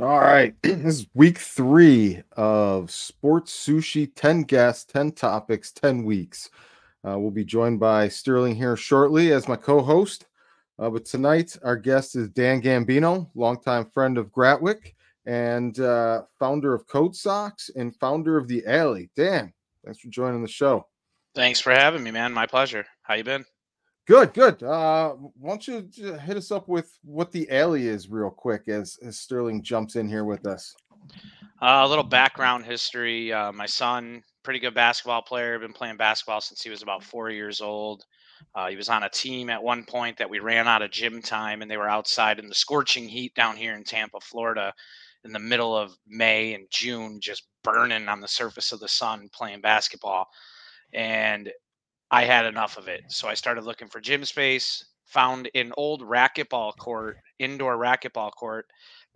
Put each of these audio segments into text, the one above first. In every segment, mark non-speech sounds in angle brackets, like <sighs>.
All right. <clears throat> This is week three of Sports Sushi 10 guests, 10 topics, 10 weeks. Uh, we'll be joined by Sterling here shortly as my co host. Uh, but tonight, our guest is Dan Gambino, longtime friend of Gratwick and uh, founder of Code Socks and founder of The Alley. Dan, thanks for joining the show. Thanks for having me, man. My pleasure. How you been? Good, good. Uh, why don't you hit us up with what the alley is, real quick, as, as Sterling jumps in here with us. Uh, a little background history. Uh, my son, pretty good basketball player, been playing basketball since he was about four years old. Uh, he was on a team at one point that we ran out of gym time, and they were outside in the scorching heat down here in Tampa, Florida, in the middle of May and June, just burning on the surface of the sun playing basketball. And I had enough of it. So I started looking for gym space, found an old racquetball court, indoor racquetball court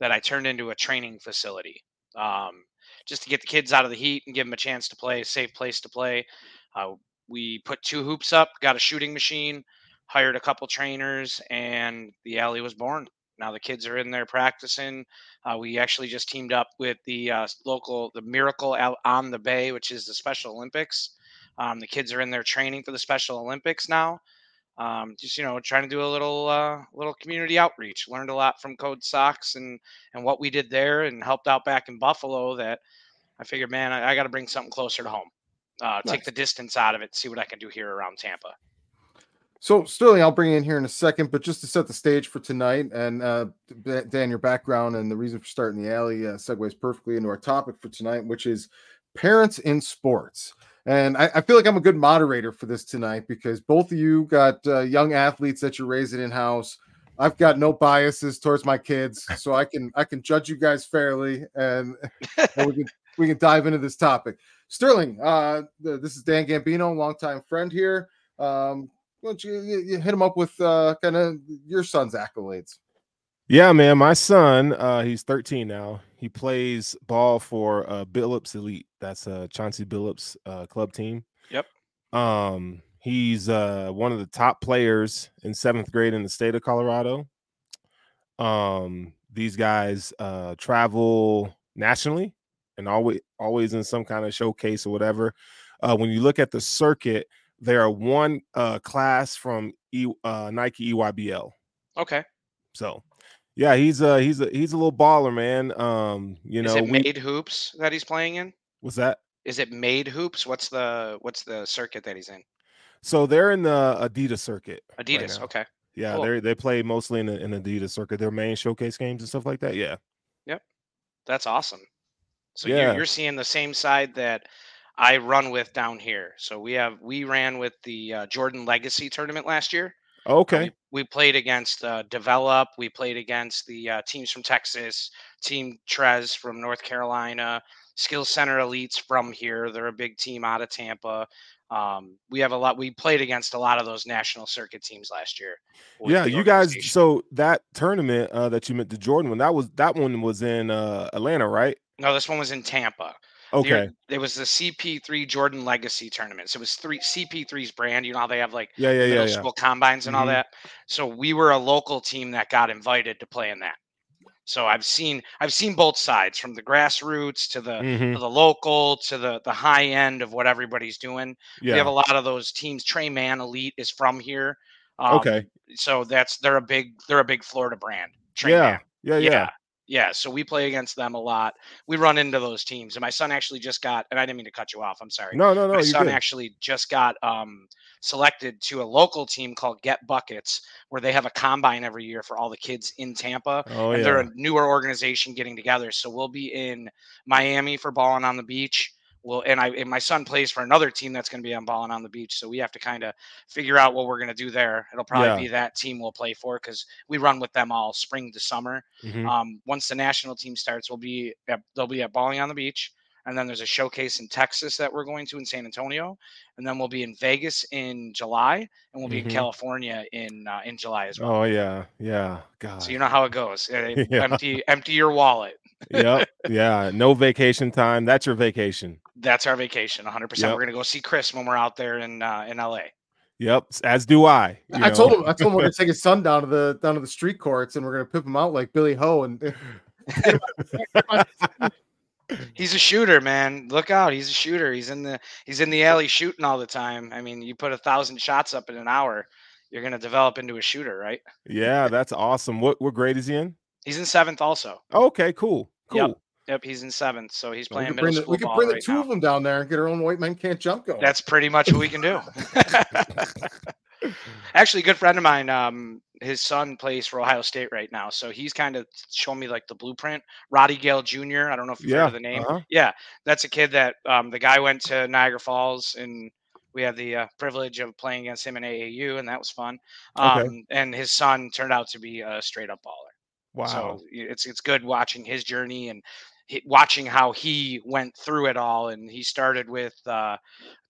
that I turned into a training facility. Um, just to get the kids out of the heat and give them a chance to play, a safe place to play. Uh, we put two hoops up, got a shooting machine, hired a couple trainers, and the alley was born. Now the kids are in there practicing. Uh, we actually just teamed up with the uh, local, the Miracle on the Bay, which is the Special Olympics. Um, the kids are in there training for the Special Olympics now. Um, just you know, trying to do a little uh, little community outreach. Learned a lot from Code Socks and and what we did there, and helped out back in Buffalo. That I figured, man, I, I got to bring something closer to home. Uh, nice. Take the distance out of it. See what I can do here around Tampa. So Sterling, I'll bring you in here in a second, but just to set the stage for tonight, and uh, Dan, your background and the reason for starting the alley uh, segues perfectly into our topic for tonight, which is parents in sports. And I, I, feel like I'm a good moderator for this tonight because both of you got uh, young athletes that you're raising in house. I've got no biases towards my kids, <laughs> so I can I can judge you guys fairly, and, <laughs> and we can we can dive into this topic. Sterling, uh, this is Dan Gambino, longtime friend here. Um, why don't you, you, you hit him up with uh, kind of your son's accolades? Yeah, man. My son, uh, he's 13 now. He plays ball for uh, Billups Elite. That's uh, Chauncey Billups uh, club team. Yep. Um, he's uh, one of the top players in seventh grade in the state of Colorado. Um, these guys uh, travel nationally and always always in some kind of showcase or whatever. Uh, when you look at the circuit, they are one uh, class from e, uh, Nike EYBL. Okay. So yeah, he's a he's a he's a little baller, man. Um, you know, is it made hoops that he's playing in? What's that? Is it made hoops? What's the what's the circuit that he's in? So they're in the Adidas circuit. Adidas, right okay. Yeah, cool. they they play mostly in the in Adidas circuit. Their main showcase games and stuff like that. Yeah. Yep, that's awesome. So yeah. you're, you're seeing the same side that I run with down here. So we have we ran with the uh, Jordan Legacy tournament last year. Okay. We, we, played against uh, Develop. We played against the uh, teams from Texas, Team Trez from North Carolina, Skill Center Elites from here. They're a big team out of Tampa. Um, we have a lot. We played against a lot of those national circuit teams last year. Yeah, you guys. So that tournament uh, that you meant the Jordan one, that was that one was in uh, Atlanta, right? No, this one was in Tampa. Okay. There was the CP3 Jordan Legacy tournament. So it was three CP3's brand. You know how they have like yeah, yeah, middle yeah, school yeah. combines and mm-hmm. all that. So we were a local team that got invited to play in that. So I've seen I've seen both sides from the grassroots to the mm-hmm. to the local to the the high end of what everybody's doing. Yeah. We have a lot of those teams. Trey Man Elite is from here. Um, okay. So that's they're a big they're a big Florida brand. Trey yeah. Man. Yeah, yeah. Yeah. Yeah, so we play against them a lot. We run into those teams, and my son actually just got. And I didn't mean to cut you off. I'm sorry. No, no, no. My son good. actually just got um, selected to a local team called Get Buckets, where they have a combine every year for all the kids in Tampa. Oh, and yeah. they're a newer organization getting together. So we'll be in Miami for balling on the beach well, and I and my son plays for another team that's going to be on balling on the beach. So we have to kind of figure out what we're going to do there. It'll probably yeah. be that team we'll play for because we run with them all spring to summer. Mm-hmm. Um, once the national team starts, we'll be at, they'll be at balling on the beach, and then there's a showcase in Texas that we're going to in San Antonio, and then we'll be in Vegas in July, and we'll be mm-hmm. in California in uh, in July as well. Oh yeah, yeah, God. So you know how it goes. <laughs> yeah. Empty empty your wallet. Yep. Yeah. No vacation time. That's your vacation. That's our vacation, 100. percent We're gonna go see Chris when we're out there in uh, in LA. Yep, as do I. I know. told him. I told him we're gonna <laughs> take his son down to the down to the street courts, and we're gonna pimp him out like Billy Ho and <laughs> He's a shooter, man. Look out, he's a shooter. He's in the he's in the alley shooting all the time. I mean, you put a thousand shots up in an hour, you're gonna develop into a shooter, right? Yeah, that's awesome. What what grade is he in? He's in seventh also. Okay, cool, cool. Yep. Yep, he's in seventh, so he's playing we could bring, middle the, school we could bring the right two now. of them down there and get our own white men can't jump going. That's pretty much what we can do. <laughs> Actually, a good friend of mine, um, his son plays for Ohio State right now, so he's kind of showing me like the blueprint. Roddy Gayle Jr. I don't know if you've Yeah, heard of the name. uh-huh. Yeah, that's a kid that um, the guy went to Niagara Falls, and we had the uh, privilege of playing against him in AAU, and that was fun. Um, Okay. And his son turned out to be a straight up baller. Wow. So it's it's good watching his journey and watching how he went through it all. And he started with uh, a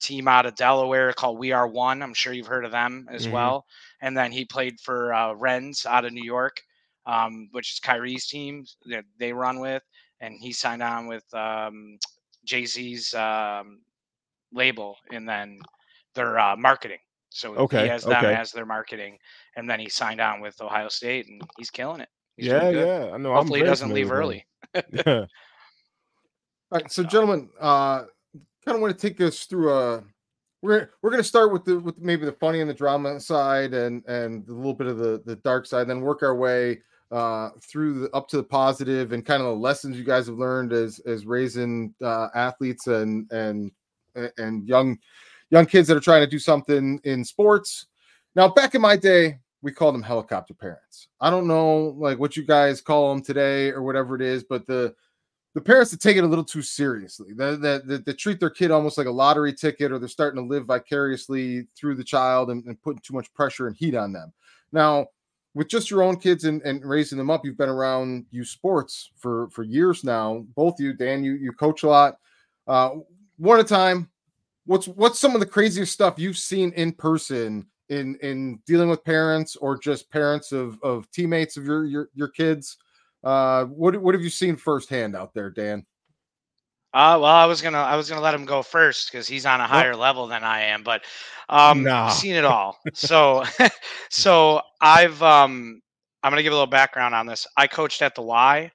team out of Delaware called We Are One. I'm sure you've heard of them as Mhm. well. And then he played for uh, Rens out of New York, um, which is Kyrie's team that they run with. And he signed on with um, Jay Z's um, label, and then their uh, marketing. So Okay, he has them okay. as their marketing, and then he signed on with Ohio State, and he's killing it. He's yeah, doing yeah. I know. Hopefully, he I'm very doesn't leave early. him. <laughs> All right, so gentlemen, uh, kind of want to take us through a. We're we're gonna start with the with maybe the funny and the drama side, and and a little bit of the the dark side, then work our way uh through the up to the positive and kind of the lessons you guys have learned as as raising uh athletes and and and young young kids that are trying to do something in sports now back in my day we call them helicopter parents. I don't know like what you guys call them today or whatever it is but the the parents that take it a little too seriously. That, that, that, treat their kid almost like a lottery ticket or they're starting to live vicariously through the child and, and putting too much pressure and heat on them. Now with just your own kids and, and raising them up you've been around you sports for for years now both you dan you you coach a lot. Uh one at a time what's what's some of the craziest stuff you've seen in person in in dealing with parents or just parents of of teammates of your your, your kids uh what what have you seen firsthand out there dan Uh, well, I was gonna I was gonna let him go first because he's on a higher level than I am, but um, Nah. seen it all. <laughs> So, <laughs> so I've um, I'm gonna give a little background on this. I coached at the Y.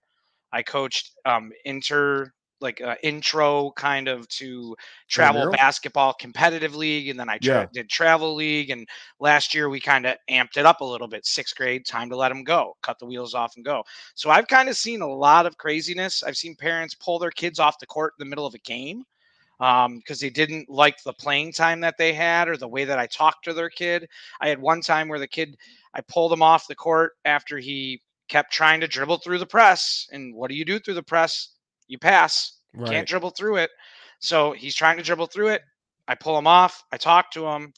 I coached um, inter like uh, intro kind of to travel basketball competitive league, and then I tra- Yeah. did travel league. And last year we kind of amped it up a little bit. Sixth grade, time to let them go, cut the wheels off and go. So I've kind of seen a lot of craziness. I've seen parents pull their kids off the court in the middle of a game because they didn't like the playing time that they had or the way that I talked to their kid. I had one time where the kid, I pulled him off the court after he kept trying to dribble through the press. And what do you do through the press? You pass. Right. Can't dribble through it. So he's trying to dribble through it. I pull him off. I talk to him.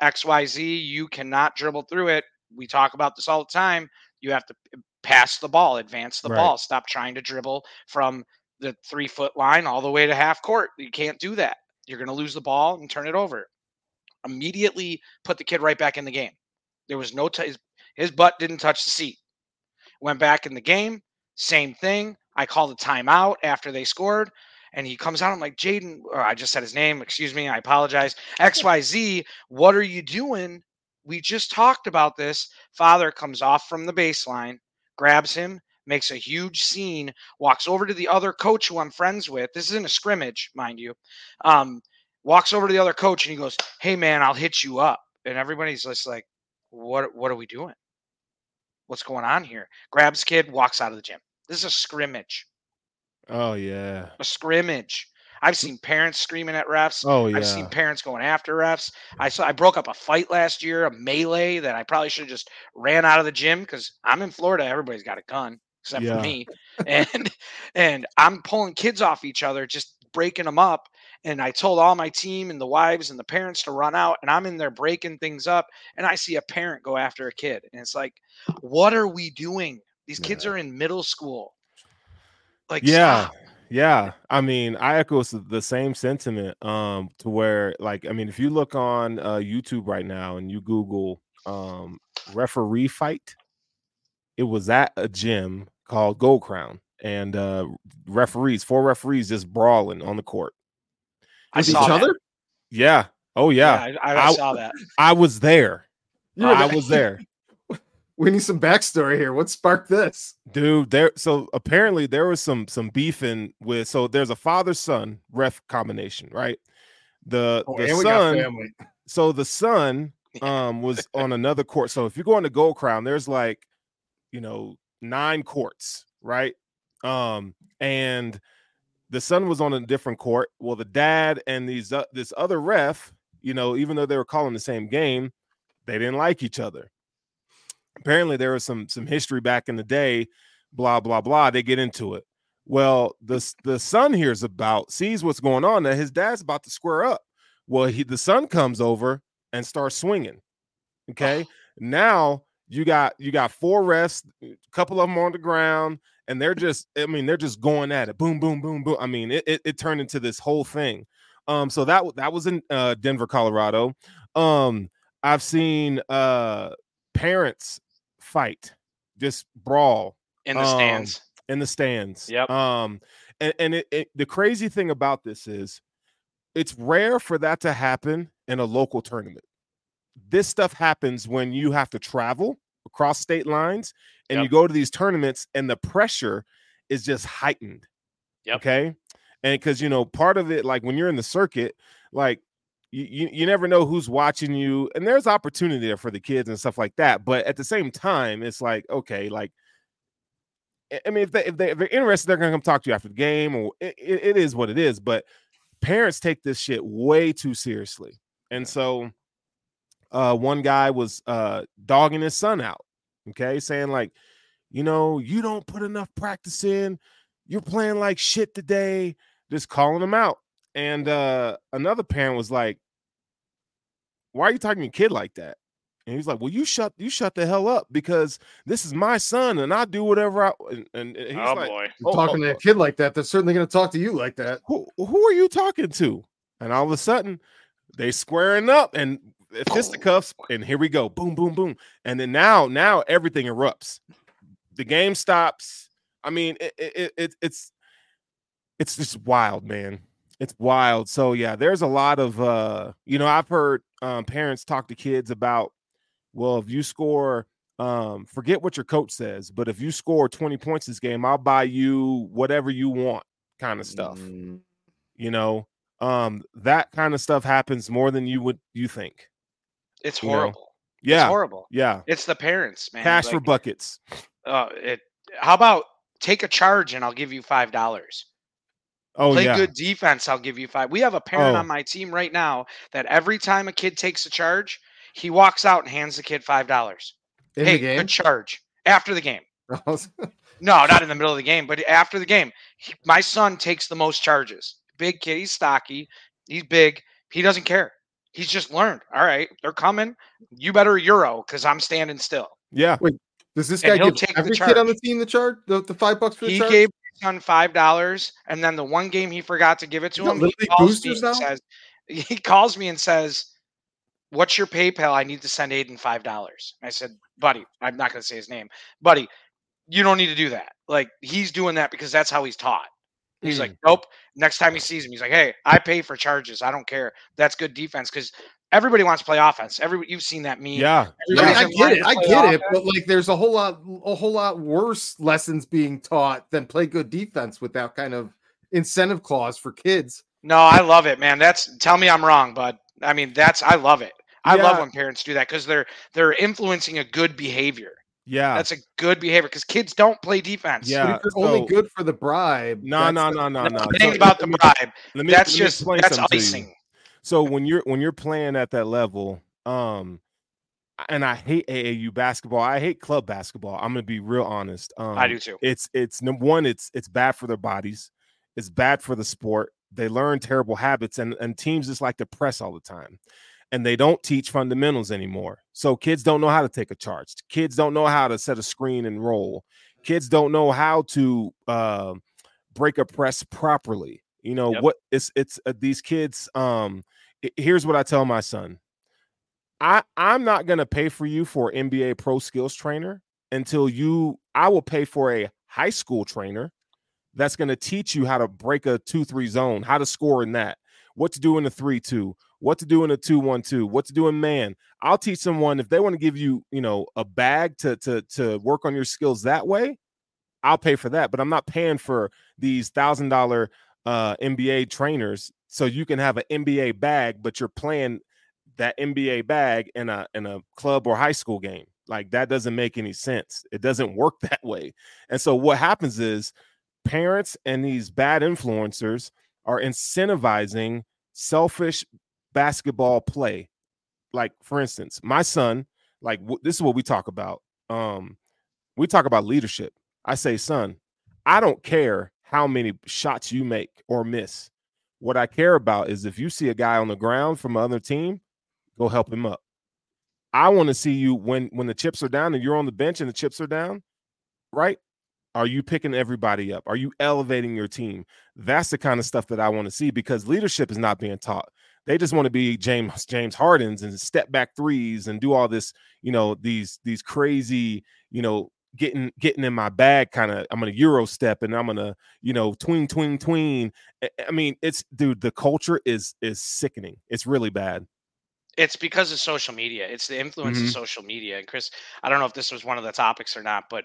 XYZ, you cannot dribble through it. We talk about this all the time. You have to pass the ball, advance the Right. ball, stop trying to dribble from the three foot line all the way to half court. You can't do that. You're going to lose the ball and turn it over. Immediately put the kid right back in the game. There was no, t- his, his butt didn't touch the seat. Went back in the game, same thing. I called a timeout after they scored, and he comes out. I'm like, Jaden, I just said his name. Excuse me. I apologize. XYZ, what are you doing? We just talked about this. Father comes off from the baseline, grabs him, makes a huge scene, walks over to the other coach who I'm friends with. This isn't a scrimmage, mind you. Um, walks over to the other coach and he goes, Hey man, I'll hit you up. And everybody's just like, What what are we doing? What's going on here? Grabs kid, walks out of the gym. This is a scrimmage. Oh yeah. A scrimmage. I've seen parents screaming at refs. Oh yeah. I've seen parents going after refs. I saw I broke up a fight last year, a melee that I probably should have just ran out of the gym because I'm in Florida. Everybody's got a gun except Yeah. for me, <laughs> and and I'm pulling kids off each other, just breaking them up. And I told all my team and the wives and the parents to run out, and I'm in there breaking things up. And I see a parent go after a kid, and it's like, what are we doing? These kids are in middle school. Like, yeah stop. yeah. I mean i echo the same sentiment um to where like i mean if you look on uh youtube right now and you google um referee fight it was at a gym called gold crown and uh referees four referees just brawling on the court. I With saw each that. other? Yeah. Oh yeah, I, I, I I- saw that. i was there. I was there <laughs> We need some backstory here. What sparked this? Dude, there so apparently there was some some beefing with so there's a father son ref combination, right? The Oh, the and we got son family. so the son <laughs> um was on another court. So if you're going to Gold Crown, there's like you know nine courts, right? Um and the son was on a different court. Well, the dad and these uh, this other ref, you know, even though they were calling the same game, they didn't like each other. Apparently, there was some some history back in the day. Blah blah blah. They get into it. Well, the the son hears about, sees what's going on. That his dad's about to square up. Well, he the son comes over and starts swinging. Okay, <sighs> now you got you got four refs, a couple of them on the ground, and they're just i mean they're just going at it boom boom boom boom i mean it, it, it turned into this whole thing um so that that was in uh denver colorado um i've seen uh parents fight just brawl in the Um, stands. in the stands Yep. um and, and it, it, the crazy thing about this is it's rare for that to happen in a local tournament this stuff happens when you have to travel across state lines and Yep. you go to these tournaments and the pressure is just heightened. Yep. Okay. And because you know, part of it, like when you're in the circuit, like you, you you never know who's watching you, and there's opportunity there for the kids and stuff like that. But at the same time, it's like, okay, like I- mean, if they if they if they're interested, they're gonna come talk to you after the game, or it, it, it is what it is. But parents take this shit way too seriously. And so uh one guy was uh dogging his son out, okay, saying like, you know, you don't put enough practice in, you're playing like shit today, just calling him out. And uh another parent was like, Why are you talking to your kid like that? And he's like, Well, you shut you shut the hell up because this is my son and I do whatever I and, and he's oh like, boy. Oh, talking oh, to oh. a kid like that, they're certainly going to talk to you like that. who who are you talking to? And all of a sudden, they squaring up and fisticuffs, and here we go, boom, boom, boom, and then now now everything erupts. The game stops. I mean, it, it, it it's it's just wild, man. It's wild. So yeah, there's a lot of uh, you know, I've heard um, parents talk to kids about, well, if you score. Um, forget what your coach says, but if you score 20 points this game, I'll buy you whatever you want, kind of stuff Mm, you know um that kind of stuff happens more than you would you think It's you know, horrible. It's yeah horrible. yeah It's the parents, man. cash for buckets uh, it. How about take a charge and I'll give you five dollars. Oh Play yeah good defense, I'll give you five. We have a parent Oh. on my team right now that every time a kid takes a charge, he walks out and hands the kid five dollars. Hey, the game? good charge after the game. <laughs> <laughs> No, not in the middle of the game, but after the game. He- my son takes the most charges. Big kid, he's stocky, he's big. He doesn't care. He's just learned. All right, they're coming. You better euro because I'm standing still. yeah Does this guy he'll give take the every kid on the team the charge? The, the five bucks for the He charge? gave his son five dollars, and then the one game he forgot to give it to You him, he calls me and says, <laughs> he calls me and says, "What's your PayPal? I need to send Aiden five dollars." I said, "Buddy, I'm not going to say his name, buddy. You don't need to do that. Like he's doing that because that's how he's taught." He's like, "Nope." Next time he sees him, he's like, "Hey, I pay for charges. I don't care. That's good defense because everybody wants to play offense. Everybody, you've seen that meme. yeah I, I get it. I play get it. But like, there's a whole lot, a whole lot worse lessons being taught than play good defense with that kind of incentive clause for kids. No, I love it, man. That's tell me I'm wrong, bud. I mean, that's I love it. I love when parents do that because they're they're influencing a good behavior. yeah That's a good behavior because kids don't play defense. Yeah. But if you're only good for the bribe, no no no no no It ain't So about the bribe. let me- That's let me just explain that's something to you. icing. So when you're when you're playing at that level um and i hate aau basketball i hate club basketball i'm gonna be real honest um I do too. it's it's number one it's it's bad for their bodies it's bad for the sport they learn terrible habits and and teams just like to press all the time and they don't teach fundamentals anymore so kids don't know how to take a charge kids don't know how to set a screen and roll kids don't know how to uh, break a press properly you know Yep. what it's it's uh, these kids um here's what i tell my son i i'm not to pay for you for nba pro skills trainer until you i will pay for a high school trainer that's to teach you how to break a 2-3 zone how to score in that what to do in the 3-2 what to do in a two one two, what to do in man. I'll teach someone if they want to give you, you know, a bag to to to work on your skills that way. I'll pay for that, but I'm not paying for these thousand dollar uh, NBA trainers so you can have an NBA bag, but you're playing that NBA bag in a in a club or high school game. Like that doesn't make any sense. It doesn't <laughs> work that way. And so what happens is parents and these bad influencers are incentivizing selfish basketball play. Like for instance, my son, like w- this is what we talk about. Um we talk about leadership. I say, "Son, I don't care how many shots you make or miss. What I care about is if you see a guy on the ground from another team, go help him up. I want to see you when when the chips are down and you're on the bench and the chips are down, right? Are you picking everybody up? Are you elevating your team? That's the kind of stuff that I want to see because leadership is not being taught. They just want to be James James Hardens and step back threes and do all this, you know, these these crazy, you know, getting getting in my bag kind of i'm gonna euro step and i'm gonna you know tween tween tween. I mean it's dude the culture is is sickening. It's really bad. It's because of social media. It's the influence Mhm. of social media. And chris i don't know if this was one of the topics or not but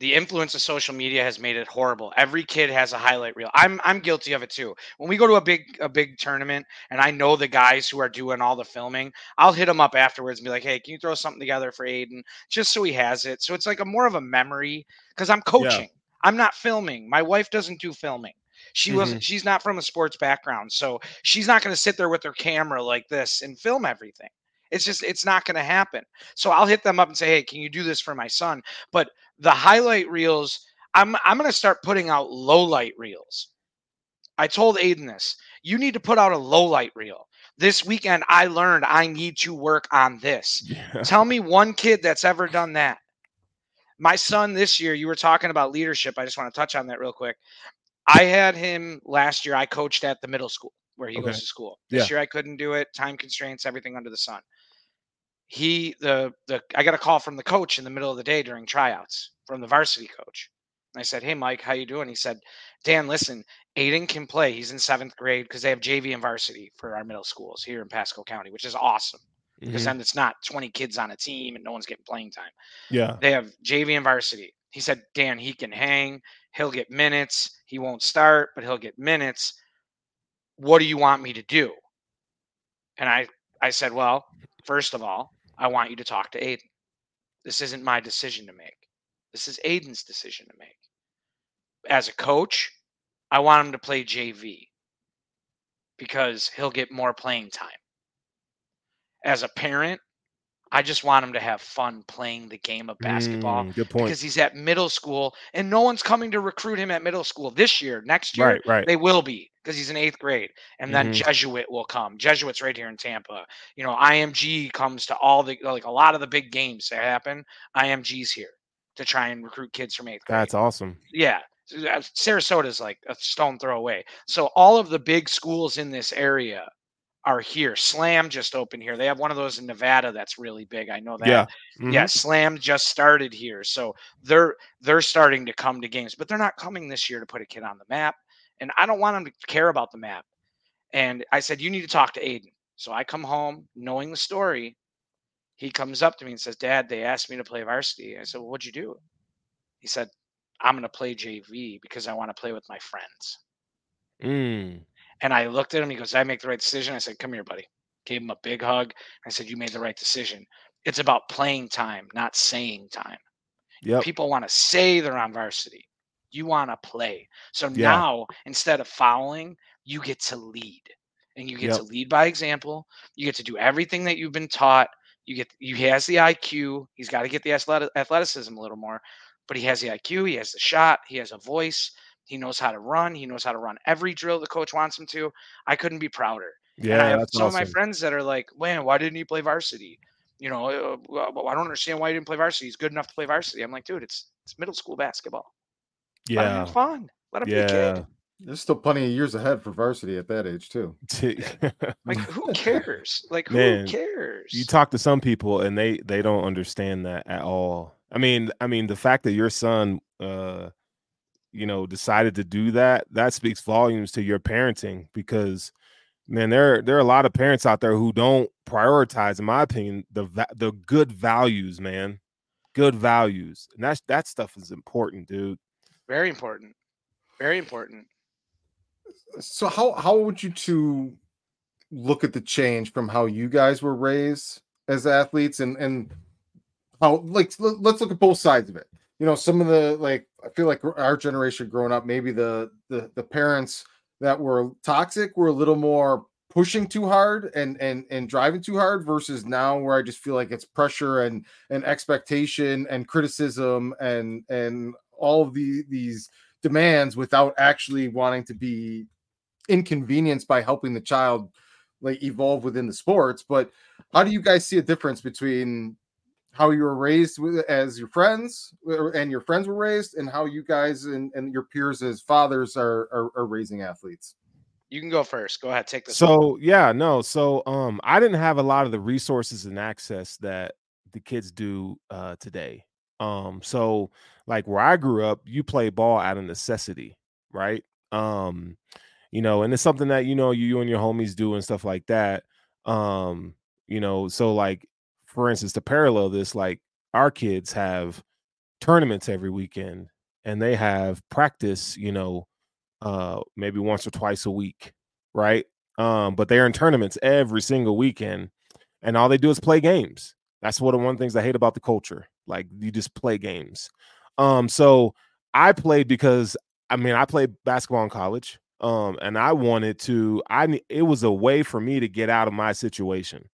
the influence of social media has made it horrible. Every kid has a highlight reel. I'm i'm guilty of it too. When we go to a big a big tournament and i know the guys who are doing all the filming i'll hit them up afterwards and be like hey can you throw something together for aiden? Just so he has it. So it's like a more of a memory because i'm coaching. I'm not filming. My wife doesn't do filming. She wasn't mm-hmm. she's not from a sports background so she's not going to sit there with her camera like this and film everything. It's just it's not going to happen. So i'll hit them up and say hey can you do this for my son? But the highlight reels i'm i'm going to start putting out low light reels i told aiden this you need to put out a low light reel this weekend i learned i need to work on this yeah Tell me one kid that's ever done that. My son this year, you were talking about leadership. I just want to touch on that real quick. I had him last year. I coached at the middle school where he Okay. goes to school. This Yeah. year I couldn't do it. Time constraints, everything under the sun. He the the I got a call from the coach in the middle of the day during tryouts from the varsity coach. I said, "Hey Mike, how you doing?" He said, "Dan, listen, Aiden can play. He's in seventh grade because they have JV and varsity for our middle schools here in Pasco County, which is awesome because Mhm. then it's not 20 kids on a team and no one's getting playing time. yeah They have JV and varsity. He said, Dan, he can hang. He'll get minutes. He won't start, but he'll get minutes. What do you want me to do? And I, I said, Well, first of all, I want you to talk to Aiden. This isn't my decision to make. This is Aiden's decision to make. As a coach, I want him to play JV because he'll get more playing time. As a parent, I just want him to have fun playing the game of basketball Mm, good point because he's at middle school and no one's coming to recruit him at middle school this year. Next year, right right they will be because he's in eighth grade. And then Mhm. Jesuit will come. Jesuit's right here in Tampa. You know, IMG comes to all the, like a lot of the big games that happen. IMG's here to try and recruit kids from eighth grade. that's awesome Yeah. Sarasota's like a stone throw away. So all of the big schools in this area are here. Slam just opened here. They have one of those in Nevada that's really big. I know that. yeah Mhm. Yeah, Slam just started here. So they're they're starting to come to games, but they're not coming this year to put a kid on the map. And I don't want him to care about the map. And I said, You need to talk to Aiden. So I come home knowing the story. He comes up to me and says, Dad, they asked me to play varsity. I said, well, What'd you do? He said, I'm going to play JV because I want to play with my friends. Mm. And I looked at him. He goes, Did I make the right decision? I said, Come here, buddy. Gave him a big hug. I said, You made the right decision. It's about playing time, not saying time. People want to say they're on varsity. You want to play. So Yeah. now, instead of fouling, you get to lead. And you get Yep. to lead by example. You get to do everything that you've been taught. You get you he has the IQ. He's got to get the athletic, athleticism a little more, but he has the IQ, he has the shot, he has a voice, he knows how to run, he knows how to run every drill the coach wants him to. I couldn't be prouder. and I yeah have that's some of my friends that are like, "Man, why didn't he play varsity?" You know, uh, I don't understand why he didn't play varsity. He's good enough to play varsity. I'm like, dude, it's it's middle school basketball. Let him yeah have fun. Let him be a yeah kid. There's still plenty of years ahead for varsity at that age too. Like, <laughs> who cares? Like, who Man, cares? you talk to some people and they they don't understand that at all i mean i mean the fact that your son uh you know decided to do that that speaks volumes to your parenting because man, there there are a lot of parents out there who don't prioritize, in my opinion, the the good values, man. Good values. And that's that stuff is important, dude. Very important. Very important. So how how would you two look at the change from how you guys were raised as athletes and and how like let's look at both sides of it. You know, some of the like I feel like our generation growing up, maybe the the the parents that were toxic were a little more pushing too hard and and and driving too hard versus now where I just feel like it's pressure and and expectation and criticism and and all of the these demands without actually wanting to be inconvenienced by helping the child like evolve within the sports. But how do you guys see a difference between how you were raised with, as your friends and your friends were raised and how you guys and, and your peers as fathers are, are, are raising athletes? You can go first. Go ahead. Take this so one. yeah no. So um i didn't have a lot of the resources and access that the kids do uh today. Um so like where i grew up you play ball out of necessity right um you know and it's something that you know you, you and your homies do and stuff like that um you know so like for instance, to parallel this, like our kids have tournaments every weekend and they have practice, you know, uh maybe once or twice a week, right? Um, but they're in tournaments every single weekend, and all they do is play games. That's one of one things I hate about the culture. Like you just play games. Um, so I played because I mean I played basketball in college. Um, and I wanted to, I it was a way for me to get out of my situation.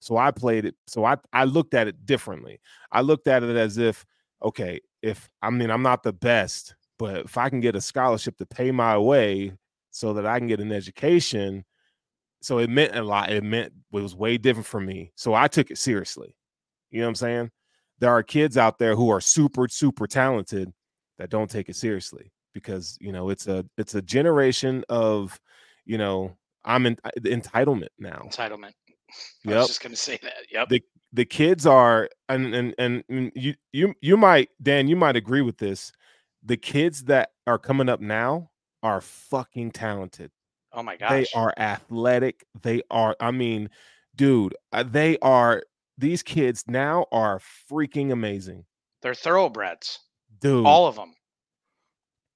So I played it. So I I looked at it differently. I looked at it as if, okay, if I mean I'm not the best, but if I can get a scholarship to pay my way so that I can get an education, so it meant a lot. It meant it was way different for me. So I took it seriously. You know what I'm saying? There are kids out there who are super, super talented that don't take it seriously because you know it's a it's a generation of you know I'm in entitlement now. Entitlement. Yep. <laughs> I was just going to say that. Yep. The the kids are and, and and you you you might Dan you might agree with this. The kids that are coming up now are fucking talented. Oh my gosh. They are athletic. They are I mean, dude, uh, they are these kids now are freaking amazing. They're thoroughbreds. Dude. All of them.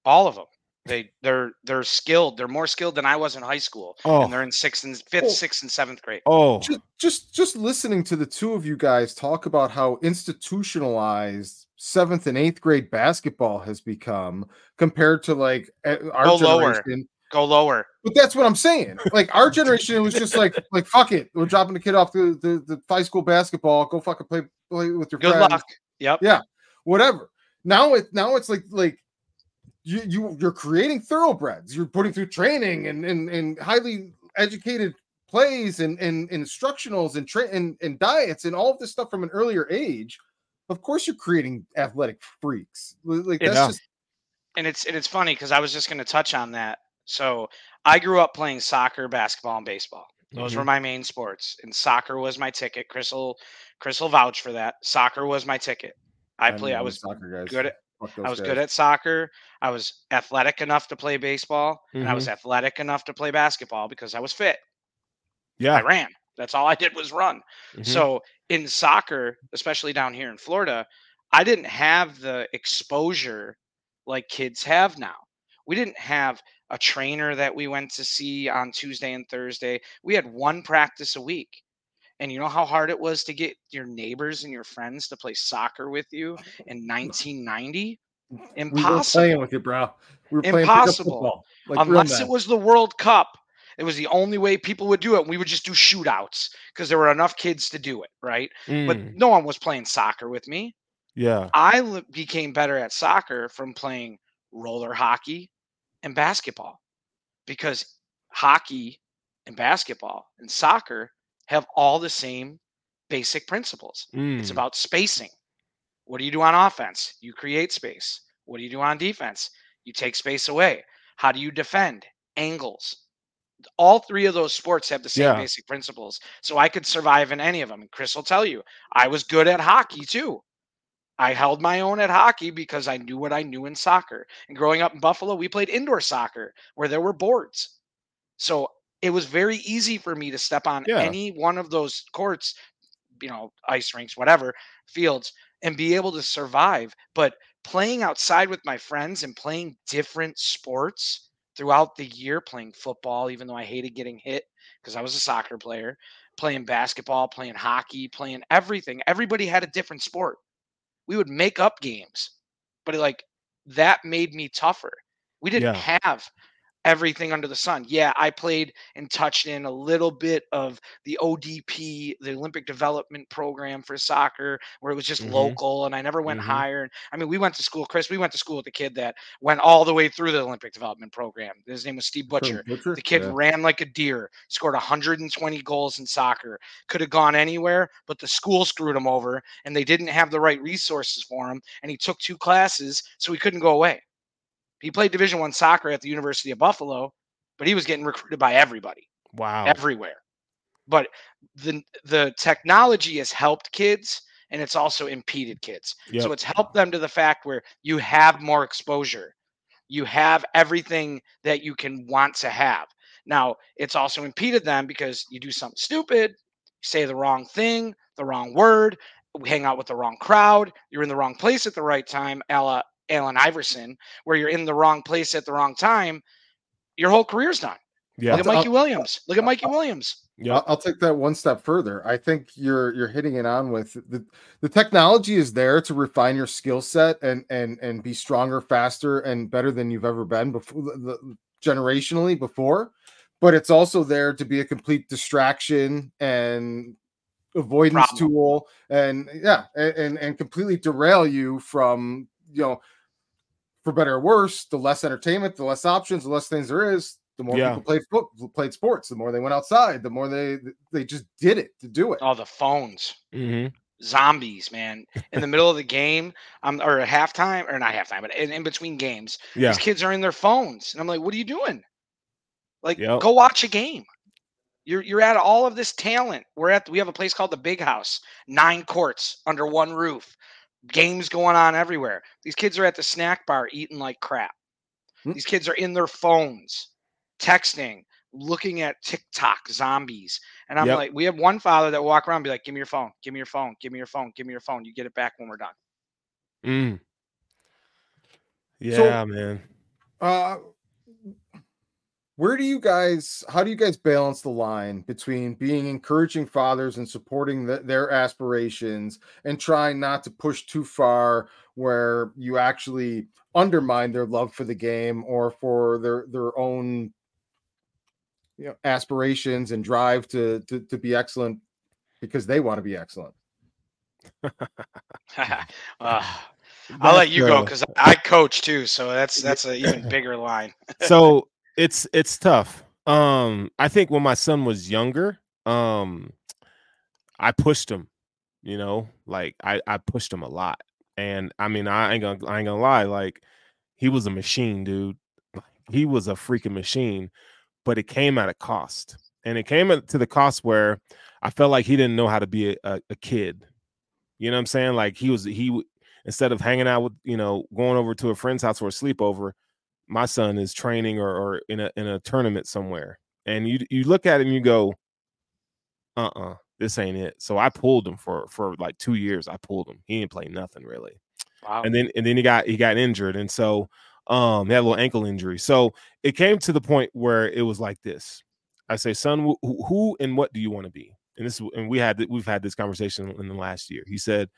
All of them. They they're they're skilled. They're more skilled than I was in high school. Oh. And they're in sixth and fifth, oh. sixth, and seventh grade. Oh, just, just just listening to the two of you guys talk about how institutionalized seventh and eighth grade basketball has become compared to like our Go generation. Go lower. But that's what I'm saying. Like our generation, it was just like <laughs> like fuck it. We're dropping the kid off the the, the high school basketball. Go fucking play play with your Good friends. luck. Yep. Yeah. Whatever. Now it now it's like like you, you you're creating thoroughbreds. You're putting through training and and, and highly educated plays and, and, and instructionals and, tra- and and diets and all of this stuff from an earlier age. Of course, you're creating athletic freaks. Like that's yeah. just. And it's and it's funny because I was just going to touch on that. So I grew up playing soccer, basketball, and baseball. Those mm-hmm. were my main sports, and soccer was my ticket. Crystal, Crystal vouch for that. Soccer was my ticket. I, I play. I was good at I was guys. good at soccer. I was athletic enough to play baseball, mm-hmm. and I was mm-hmm. athletic enough to play basketball because I was fit. Yeah, I ran. That's all I did was run. Mm-hmm. So in soccer, especially down here in Florida, I didn't have the exposure like kids have now. We didn't have a trainer that we went to see on Tuesday and Thursday. We had one practice a week. And you know how hard it was to get your neighbors and your friends to play soccer with you <laughs> in 1990? Impossible. We were playing with you, bro. We were Impossible. Like Unless it was the World Cup. It was the only way people would do it. We would just do shootouts because there were enough kids to do it, right? Mm. But no one was playing soccer with me. Yeah. I became better at soccer from playing roller hockey and basketball because hockey and basketball and soccer have all the same basic principles. Mm. It's about spacing. What do you do on offense? You create space. What do you do on defense? You take space away. How do you defend? Angles. All three of those sports have the same yeah. basic principles. So I could survive in any of them. And Chris will tell you, I was good at hockey too. I held my own at hockey because I knew what I knew in soccer. And growing up in Buffalo, we played indoor soccer where there were boards. So it was very easy for me to step on Yeah. any one of those courts, you know, ice rinks, whatever, fields, and be able to survive. But playing outside with my friends and playing different sports throughout the year, playing football, even though I hated getting hit because I was a soccer player, playing basketball, playing hockey, playing everything. Everybody had a different sport. We would make up games, but like that made me tougher. We didn't Yeah. have everything under the sun. Yeah, I played and touched in a little bit of the ODP, the Olympic Development Program for soccer, where it was just Mhm. local and I never went Mhm. higher. I mean, we went to school, Chris, we went to school with a kid that went all the way through the Olympic Development Program. His name was Steve Butcher. Butcher? The kid Yeah. ran like a deer, scored 120 goals in soccer, could have gone anywhere, but the school screwed him over and they didn't have the right resources for him. And he took two classes, so he couldn't go away. He played Division One soccer at the University of Buffalo, but he was getting recruited by everybody, Wow. everywhere. But the the technology has helped kids and it's also impeded kids. Yep. So it's helped them to the fact where you have more exposure. You have everything that you can want to have. Now, it's also impeded them because you do something stupid, say the wrong thing, the wrong word, hang out with the wrong crowd, you're in the wrong place at the right time, a la Allen Iverson, where you're in the wrong place at the wrong time, your whole career's done. yeah. Look at I'll- Mikey Williams. Look at Mikey Williams. Yeah. I'll, I'll take that one step further. I think you're you're hitting it on with the the technology is there to refine your skill set and and and be stronger, faster, and better than you've ever been before the, the, generationally before. But it's also there to be a complete distraction and avoidance Problem. tool, and yeah, and, and and completely derail you from you know, for better or worse, the less entertainment, the less options, the less things there is, the more Yeah. people played foot played sports, the more they went outside, the more they they just did it to do it. Oh, the phones. hmm Zombies, man. In the middle of the game, um, or at halftime, or not halftime, but in, in between games, Yeah. these kids are in their phones. And I'm like, what are you doing? Like, Yep. go watch a game. You're you're at all of this talent. We're at we have a place called the Big House, nine courts under one roof, games going on everywhere. These kids are at the snack bar eating like crap. Hmm. These kids are in their phones, texting, looking at TikTok zombies. And I'm Yep. like, we have one father that walk around and be like, give me your phone, give me your phone, give me your phone, give me your phone. You get it back when we're done. Mm. Yeah, So- man. Uh where do you guys how do you guys balance the line between being encouraging fathers and supporting the, their aspirations and trying not to push too far where you actually undermine their love for the game or for their their own you know aspirations and drive to to, to be excellent because they want to be excellent? <laughs> Uh, I'll let you go because I coach too, so that's that's an even bigger line. so it's it's tough. Um, I think when my son was younger, um, I pushed him. You know, like I I pushed him a lot, and I mean I ain't gonna I ain't gonna lie, like he was a machine, dude. He was a freaking machine, but it came at a cost, and it came to the cost where I felt like he didn't know how to be a, a, a kid. You know what I'm saying? Like he was he instead of hanging out with you know going over to a friend's house for a sleepover my son is training or, or in a in a tournament somewhere and you you look at him you go uh-uh this ain't it. So i pulled him for for like two years i pulled him he didn't play nothing really. Wow. and then and then he got he got injured and so um he had a little ankle injury. So it came to the point where it was like this i say son who, who- who and what do you want to be? And this and we had we've had this conversation in the last year. He said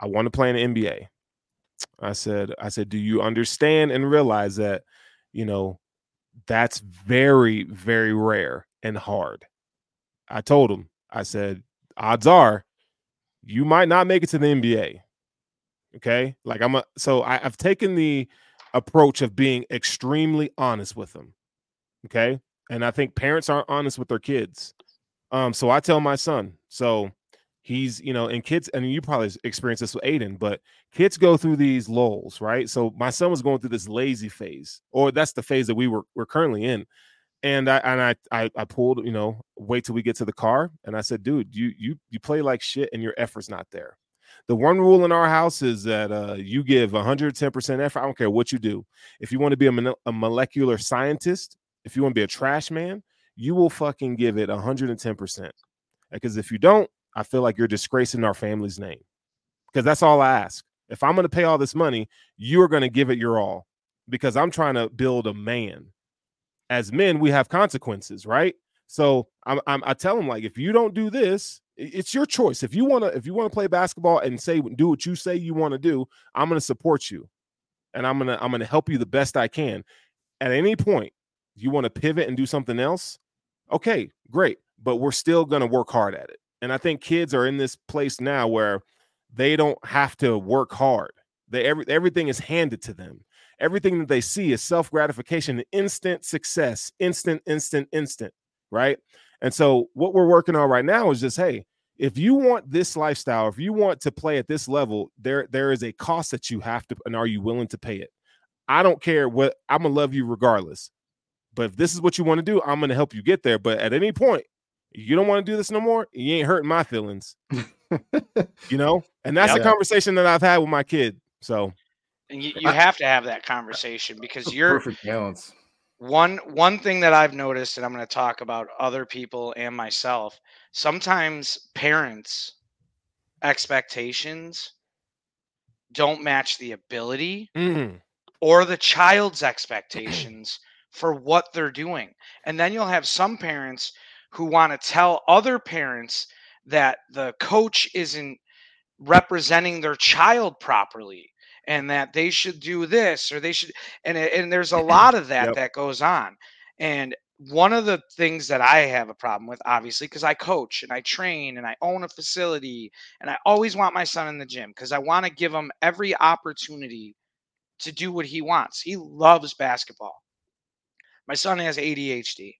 i want to play in the nba i said i said do you understand and realize that you know that's very very rare and hard? I told him i said odds are you might not make it to the nba okay? Like i'm a so I, i've taken the approach of being extremely honest with them okay? And i think parents aren't honest with their kids. Um so i tell my son so he's you know and kids and you probably experienced this with aiden but kids go through these lulls right so my son was going through this lazy phase or that's the phase that we were we're currently in and I and I, I I pulled, you know, wait till we get to the car, and I said, dude, you you you play like shit, and your effort's not there. The one rule in our house is that uh, you give 110 percent effort. I don't care what you do. If you want to be a, a molecular scientist, if you want to be a trash man, you will fucking give it 110%. Because if you don't, I feel like you're disgracing our family's name. Because that's all I ask. If I'm going to pay all this money, you are going to give it your all because I'm trying to build a man. As men, we have consequences, right? So I'm, I'm, i tell them like, if you don't do this, it's your choice. If you want to, if you want to play basketball and say do what you say you want to do, I'm going to support you, and I'm gonna I'm gonna help you the best I can. At any point, you want to pivot and do something else, okay, great. But we're still going to work hard at it. And I think kids are in this place now where they don't have to work hard. They every, everything is handed to them. Everything that they see is self gratification, instant success, instant, instant, instant, right? And so what we're working on right now is just hey, if you want this lifestyle, if you want to play at this level, there there is a cost that you have to, and are you willing to pay it? I don't care what I'm gonna love you regardless. But if this is what you want to do, I'm to help you get there. But at any point, you don't want to do this no more, you ain't hurting my feelings. <laughs> you know? And that's yeah. a conversation that I've had with my kid. So and you, you have to have that conversation because you're perfect balance. One one thing that I've noticed, and I'm going to talk about other people and myself, sometimes parents' expectations don't match the ability mm. or the child's expectations for what they're doing. And then you'll have some parents who want to tell other parents that the coach isn't representing their child properly and that they should do this or they should and and there's a <clears throat> lot of that yep. that goes on. And one of the things that I have a problem with, obviously, because I coach and I train and I own a facility, and I always want my son in the gym because I want to give him every opportunity to do what he wants. He loves basketball my son has ADHD.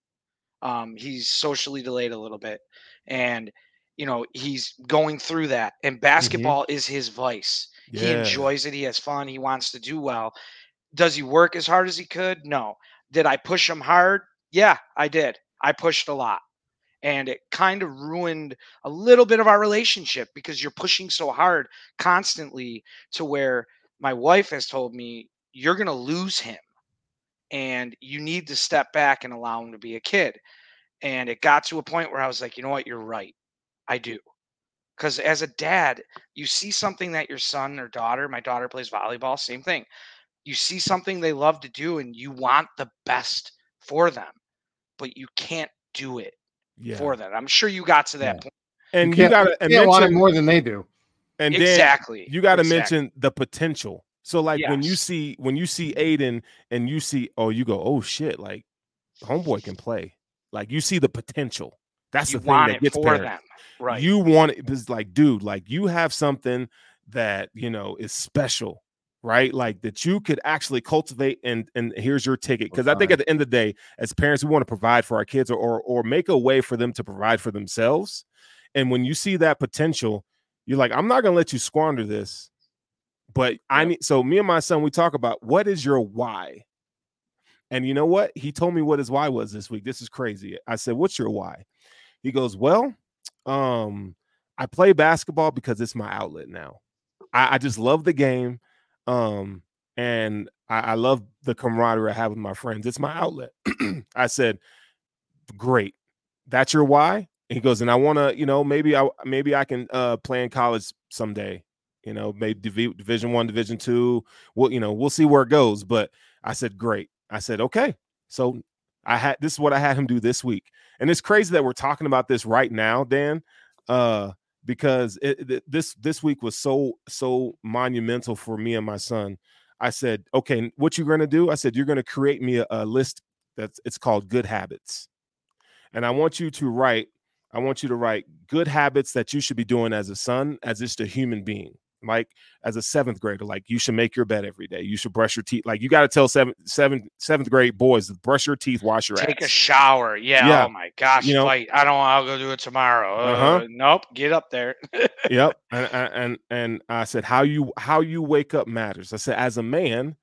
Um, he's socially delayed a little bit, and you know he's going through that. And mm-hmm. basketball mm-hmm. is his vice. Yeah. He enjoys it. He has fun. He wants to do well. Does he work as hard as he could? No. Did I push him hard? Yeah, I did. I pushed a lot. And it kind of ruined a little bit of our relationship because you're pushing so hard constantly to where my wife has told me you're going to lose him and you need to step back and allow him to be a kid. And it got to a point where I was like, you know what, you're right. I do. Because as a dad, you see something that your son or daughter, my daughter plays volleyball, same thing. You see something they love to do and you want the best for them, but you can't do it yeah. for them. I'm sure you got to that yeah. point. And you, you got to mention, want it more than they do. And exactly, you got to exactly. mention the potential so like yes. when you see when you see Aiden and you see oh you go oh shit like homeboy can play like you see the potential. That's you the thing that gets for them. Right. You want it it's like dude like you have something that you know is special right like that you could actually cultivate and and here's your ticket because i think at the end of the day as parents we want to provide for our kids or, or or make a way for them to provide for themselves and when you see that potential you're like i'm not going to let you squander this but I need so me and my son we talk about what is your why. And you know what? He told me what his why was this week. This is crazy. I said, "What's your why?" He goes, "Well, um, I play basketball because it's my outlet now. I, I just love the game, um, and I, I love the camaraderie I have with my friends. It's my outlet." <clears throat> I said, "Great, that's your why." he goes, "And I want to, you know, maybe I maybe I can uh, play in college someday." You know, maybe division one, division two. We'll, you know, we'll see where it goes. But I said, great. I said, okay. So I had this is what I had him do this week. And it's crazy that we're talking about this right now, Dan. Uh, because it, this this week was so so monumental for me and my son. I said, okay, what you're to do? I said, you're to create me a, a list that's it's called good habits, and I want you to write. I want you to write good habits that you should be doing as a son, as just a human being like as a seventh grader like you should make your bed every day you should brush your teeth like you got to tell seven, seven, seventh grade boys to brush your teeth wash your take ass. a shower yeah, yeah. oh my gosh you know, i don't i'll go do it tomorrow uh-huh. uh, nope get up there <laughs> yep and, and and i said how you how you wake up matters i said as a man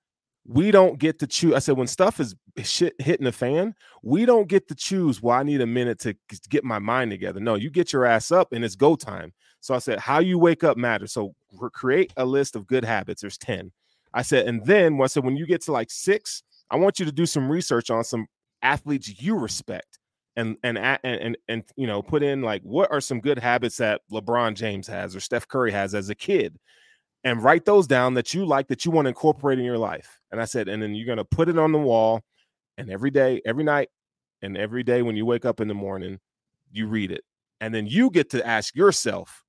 we don't get to choose. I said, when stuff is shit hitting the fan, we don't get to choose. Well, I need a minute to get my mind together. No, you get your ass up and it's go time. So I said, how you wake up matters. So create a list of good habits. There's 10. I said, and then I said, when you get to like six, I want you to do some research on some athletes you respect and and and and, and you know put in like what are some good habits that LeBron James has or Steph Curry has as a kid and write those down that you like that you want to incorporate in your life. And I said, and then you're gonna put it on the wall, and every day, every night, and every day when you wake up in the morning, you read it, and then you get to ask yourself,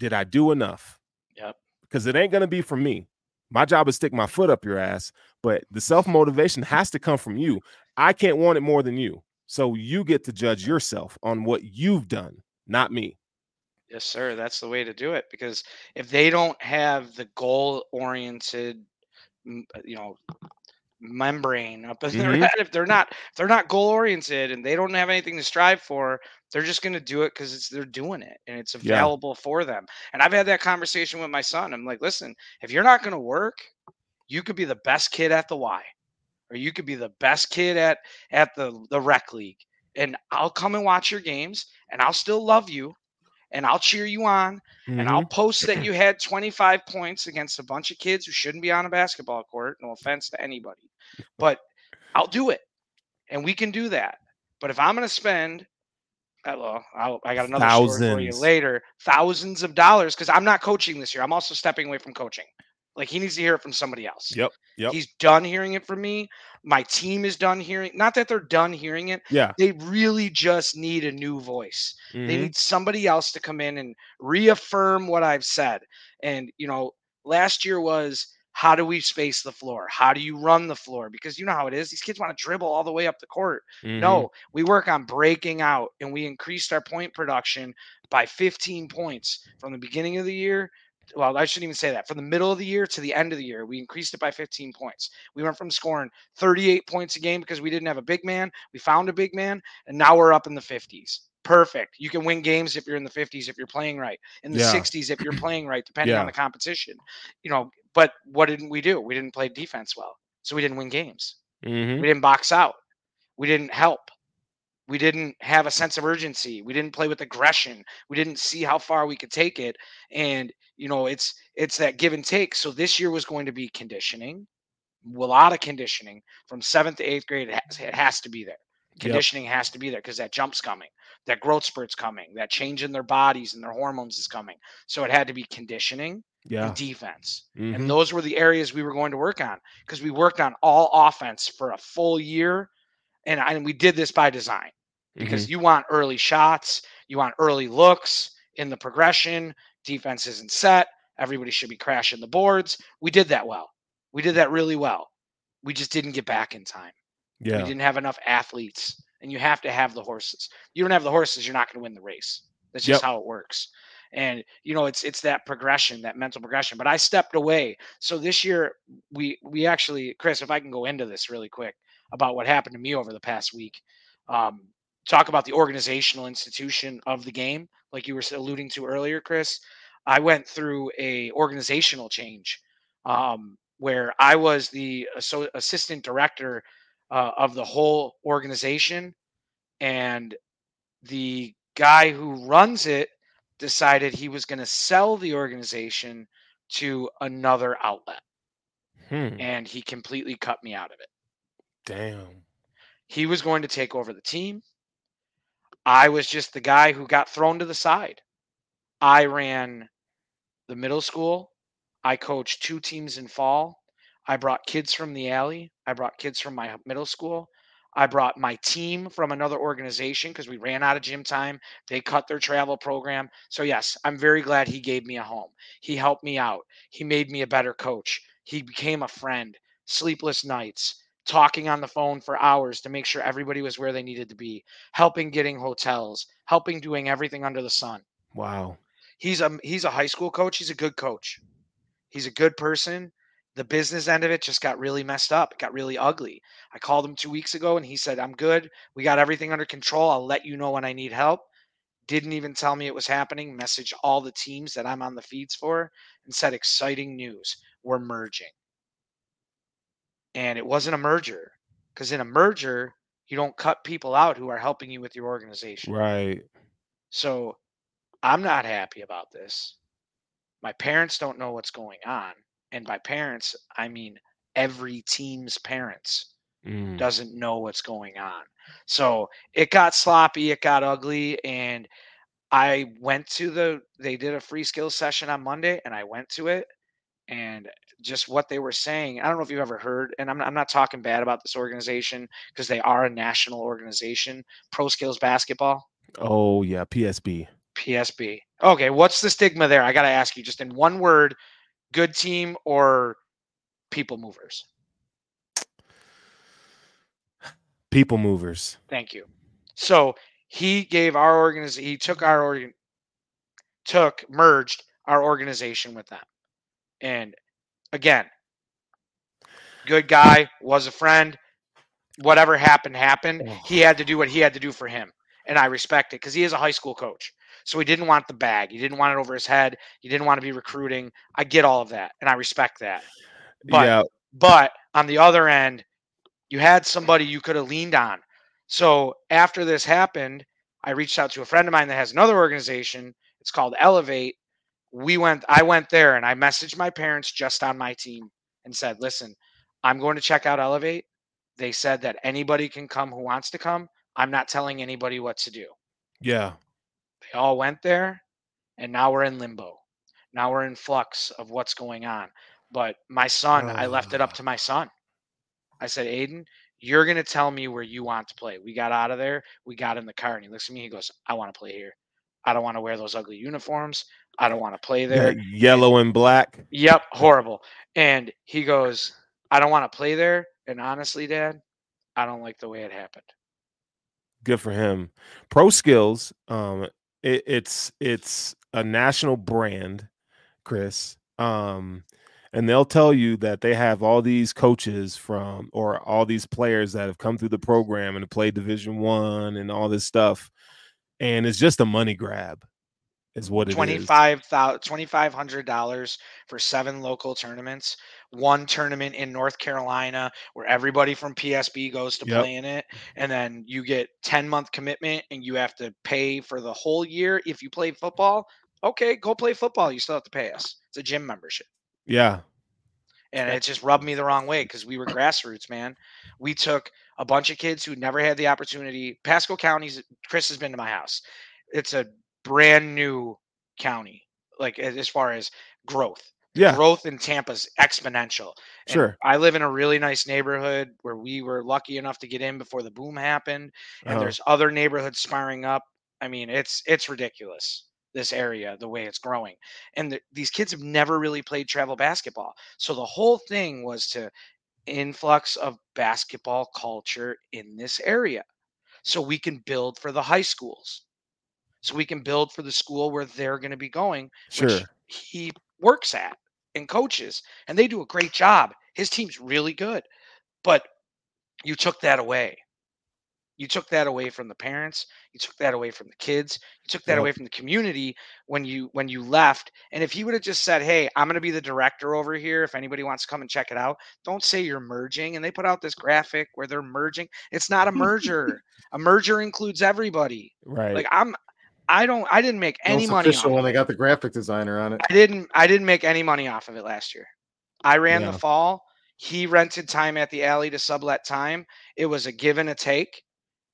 did I do enough? Yep. Because it ain't gonna be from me. My job is stick my foot up your ass, but the self motivation has to come from you. I can't want it more than you. So you get to judge yourself on what you've done, not me. Yes, sir. That's the way to do it because if they don't have the goal oriented, uh, you know, membrane up in their Mhm. head, if they're not if they're not goal oriented and they don't have anything to strive for, they're just going to do it because it's they're doing it and it's Yeah. available for them. And I've had that conversation with my son. I'm like, listen, if you're not going to work, you could be the best kid at the Y, or you could be the best kid at at the the rec league, and I'll come and watch your games, and I'll still love you, and I'll cheer you on, and I'll Mhm. post that you had 25 points against a bunch of kids who shouldn't be on a basketball court. No offense to anybody, but I'll do it, and we can do that. But if I'm going to spend, uh, well, I'll, I got another story for you later, thousands of dollars because I'm not coaching this year. I'm also stepping away from coaching. Like he needs to hear it from somebody else. Yep. Yep. He's done hearing it from me. My team is done hearing. Not that they're done hearing it. Yeah. They really just need a new voice. They Mhm. need somebody else to come in and reaffirm what I've said. And, you know, last year was how do we space the floor? How do you run the floor? Because you know how it is. These kids want to dribble all the way up the court. Mhm. No, we work on breaking out and we increased our point production by 15 points from the beginning of the year. Well, I shouldn't even say that. From the middle of the year to the end of the year, we increased it by 15 points. We went from scoring 38 points a game because we didn't have a big man. We found a big man, and now we're up in the 50s. Perfect. You can win games if you're in the 50s if you're playing right. In the Yeah. 60s if you're playing right, depending Yeah. on the competition. You know, but what didn't we do? We didn't play defense well. So we didn't win games. Mhm. We didn't box out. We didn't help. We didn't have a sense of urgency. We didn't play with aggression. We didn't see how far we could take it. And you know, it's it's that give and take. So this year was going to be conditioning, a lot of conditioning from seventh to eighth grade. It has, it has to be there. Yep. Conditioning has to be there because that jump's coming, that growth spurt's coming, that change in their bodies and their hormones is coming. So it had to be conditioning Yeah. and defense. Mhm. And those were the areas we were going to work on because we worked on all offense for a full year. And, and we did this by design because Mhm. you want early shots, you want early looks in the progression. Defense isn't set. Everybody should be crashing the boards. We did that well. We did that really well. We just didn't get back in time. We didn't have enough athletes, and you have to have the horses. You don't have the horses, you're not going to win the race. That's just Yep. how it works. And you know, it's it's that progression, that mental progression. But I stepped away. So this year, we we actually, Chris, if I can go into this really quick about what happened to me over the past week. Um, talk about the organizational institution of the game, like you were alluding to earlier, Chris. I went through a organizational change um, where I was the assistant director uh, of the whole organization, and the guy who runs it decided he was going to sell the organization to another outlet, Hmm. and he completely cut me out of it. Damn. He was going to take over the team. I was just the guy who got thrown to the side. I ran the middle school. I coached two teams in fall. I brought kids from the alley. I brought kids from my middle school. I brought my team from another organization because we ran out of gym time. They cut their travel program. So, yes, I'm very glad he gave me a home. He helped me out. He made me a better coach. He became a friend. Sleepless nights, talking on the phone for hours to make sure everybody was where they needed to be, helping getting hotels, helping doing everything under the sun. Wow. He's a he's a high school coach. He's a good coach. He's a good person. The business end of it just got really messed up. It got really ugly. I called him two weeks ago and he said, I'm good. We got everything under control. I'll let you know when I need help. Didn't even tell me it was happening. Message all the teams that I'm on the feeds for and said, exciting news. We're merging. And it wasn't a merger because in a merger, you don't cut people out who are helping you with your organization. Right. So I'm not happy about this. My parents don't know what's going on. And by parents, I mean every team's parents Mm. doesn't know what's going on. So it got sloppy, it got ugly, and I went to the they did a free skills session on Monday and I went to it and just what they were saying. I don't know if you've ever heard, and I'm I'm not talking bad about this organization because they are a national organization, Pro Skills Basketball, Oh yeah, PSB. PSB. Okay, what's the stigma there? I got to ask you just in one word, good team or people movers? People movers. Thank you. So he gave our organization, he took our organ, took, merged our organization with them. And again, good guy, was a friend. Whatever happened, happened. He had to do what he had to do for him. And I respect it because he is a high school coach. So he didn't want the bag. He didn't want it over his head. He didn't want to be recruiting. I get all of that. And I respect that. But yeah, but on the other end, you had somebody you could have leaned on. So after this happened, I reached out to a friend of mine that has another organization. It's called Elevate. We went, I went there and I messaged my parents just on my team and said, listen, I'm going to check out Elevate. They said that anybody can come who wants to come. I'm not telling anybody what to do. yeah. They all went there, and now we're in limbo. Now we're in flux of what's going on. But my son, I left it up to my son. I said, Aiden, you're going to tell me where you want to play. We got out of there. We got in the car, and he looks at me. He goes, I want to play here. I don't want to wear those ugly uniforms. I don't want to play there. Yellow and black. Yep, horrible. And he goes, I don't want to play there. And honestly, Dad, I don't like the way it happened. Good for him. Pro Skills. Um, it, it's it's a national brand, Chris. Um, and they'll tell you that they have all these coaches from or all these players that have come through the program and played Division One and all this stuff, and it's just a money grab, is what it is. Twenty-five thousand, twenty-five hundred dollars for seven local tournaments. One tournament in North Carolina where everybody from PSB goes to Yep. play in it, and then you get ten month commitment, and you have to pay for the whole year if you play football. Okay, go play football. You still have to pay us. It's a gym membership. Yeah, and it just rubbed me the wrong way because we were grassroots, man. We took a bunch of kids who never had the opportunity. Pasco County's Chris has been to my house. It's a brand new county, like as far as growth. Yeah, Growth in Tampa's exponential. And Sure. I live in a really nice neighborhood where we were lucky enough to get in before the boom happened. And Uh-huh. there's other neighborhoods sparring up. I mean, it's it's ridiculous this area the way it's growing and the, these kids have never really played travel basketball so the whole thing was to influx of basketball culture in this area so we can build for the high schools so we can build for the school where they're going to be going sure. which he works at and coaches and they do a great job. His team's really good but you took that away. You took that away from the parents you took that away from the kids you took that Yep. away from the community when you when you left. And if he would have just said hey i'm going to be the director over here if anybody wants to come and check it out don't say you're merging and they put out this graphic where they're merging. It's not a <laughs> merger. A merger includes everybody. Right. like i'm i don't i didn't make any Most money official off when they got the graphic designer on it. I didn't I didn't make any money off of it last year. I ran Yeah. the fall. He rented time at the alley to sublet time. It was a give and a take.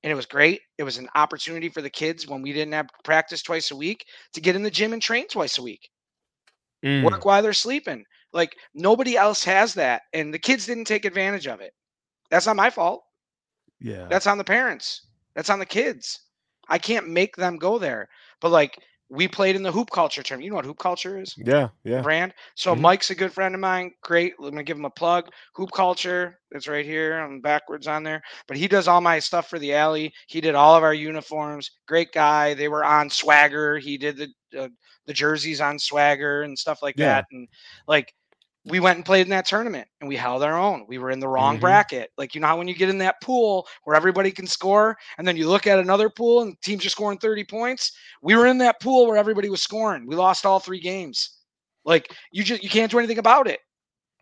And it was great. It was an opportunity for the kids when we didn't have practice twice a week to get in the gym and train twice a week. Mm, Work while they're sleeping. Like nobody else has that. And the kids didn't take advantage of it. That's not my fault. yeah. That's on the parents. That's on the kids. I can't make them go there. But like we played in the hoop culture term. You know what hoop culture is? yeah. Yeah. brand. So Mhm. Mike's a good friend of mine. Great. I'm gonna give him a plug. Hoop Culture. It's right here. I'm backwards on there. But he does all my stuff for the alley. He did all of our uniforms. Great guy. They were on Swagger. He did the uh, the jerseys on Swagger and stuff like Yeah. that. And like we went and played in that tournament and we held our own. We were in the wrong Mhm. bracket. Like you know how when you get in that pool where everybody can score and then you look at another pool and teams are scoring 30 points. We were in that pool where everybody was scoring. We lost all three games. Like you just you can't do anything about it.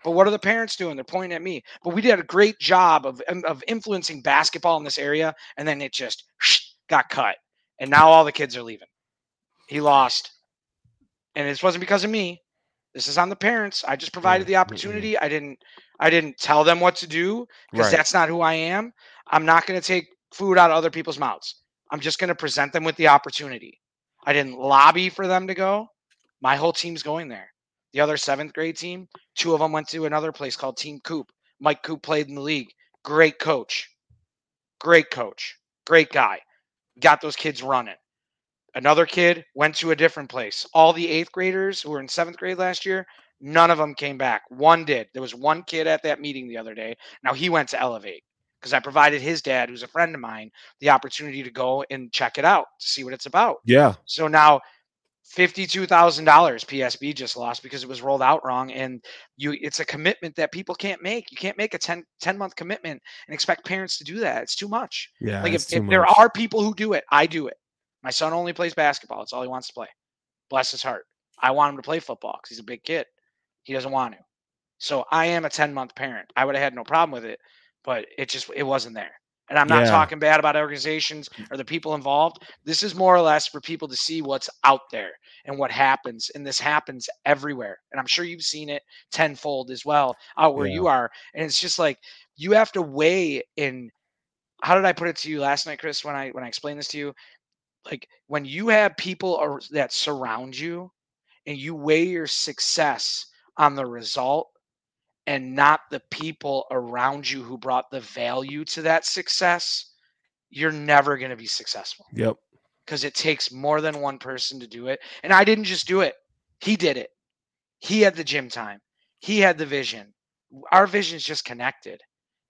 But what are the parents doing? They're pointing at me. But we did a great job of um, of influencing basketball in this area, and then it just got cut. And now all the kids are leaving. He lost, and this wasn't because of me. This is on the parents. I just provided the opportunity. I didn't. I didn't tell them what to do because Right. that's not who I am. I'm not going to take food out of other people's mouths. I'm just going to present them with the opportunity. I didn't lobby for them to go. My whole team's going there. The other seventh grade team, two of them went to another place called Team Coop. Mike Coop played in the league. Great coach. Great coach. Great guy. Got those kids running. Another kid went to a different place. All the eighth graders who were in seventh grade last year, none of them came back. One did. There was one kid at that meeting the other day. Now he went to Elevate because I provided his dad, who's a friend of mine, the opportunity to go and check it out to see what it's about. Yeah. So now $52,000 PSB just lost because it was rolled out wrong and you it's a commitment that people can't make. You can't make a 10 10 month commitment and expect parents to do that. It's too much. Yeah. Like if, if there are people who do it, I do it. My son only plays basketball. It's all he wants to play. Bless his heart. I want him to play football because he's a big kid. He doesn't want to. So I am a 10 month parent. I would have had no problem with it, but it just it wasn't there. And I'm not Yeah. talking bad about organizations or the people involved. This is more or less for people to see what's out there and what happens. And this happens everywhere. And I'm sure you've seen it tenfold as well out where Yeah. you are. And it's just like you have to weigh in how did I put it to you last night, Chris, when I when I explained this to you? Like when you have people ar- that surround you and you weigh your success on the result and not the people around you who brought the value to that success, you're never going to be successful Yep. because it takes more than one person to do it. And I didn't just do it, he did it. He had the gym time, he had the vision. Our vision's just connected.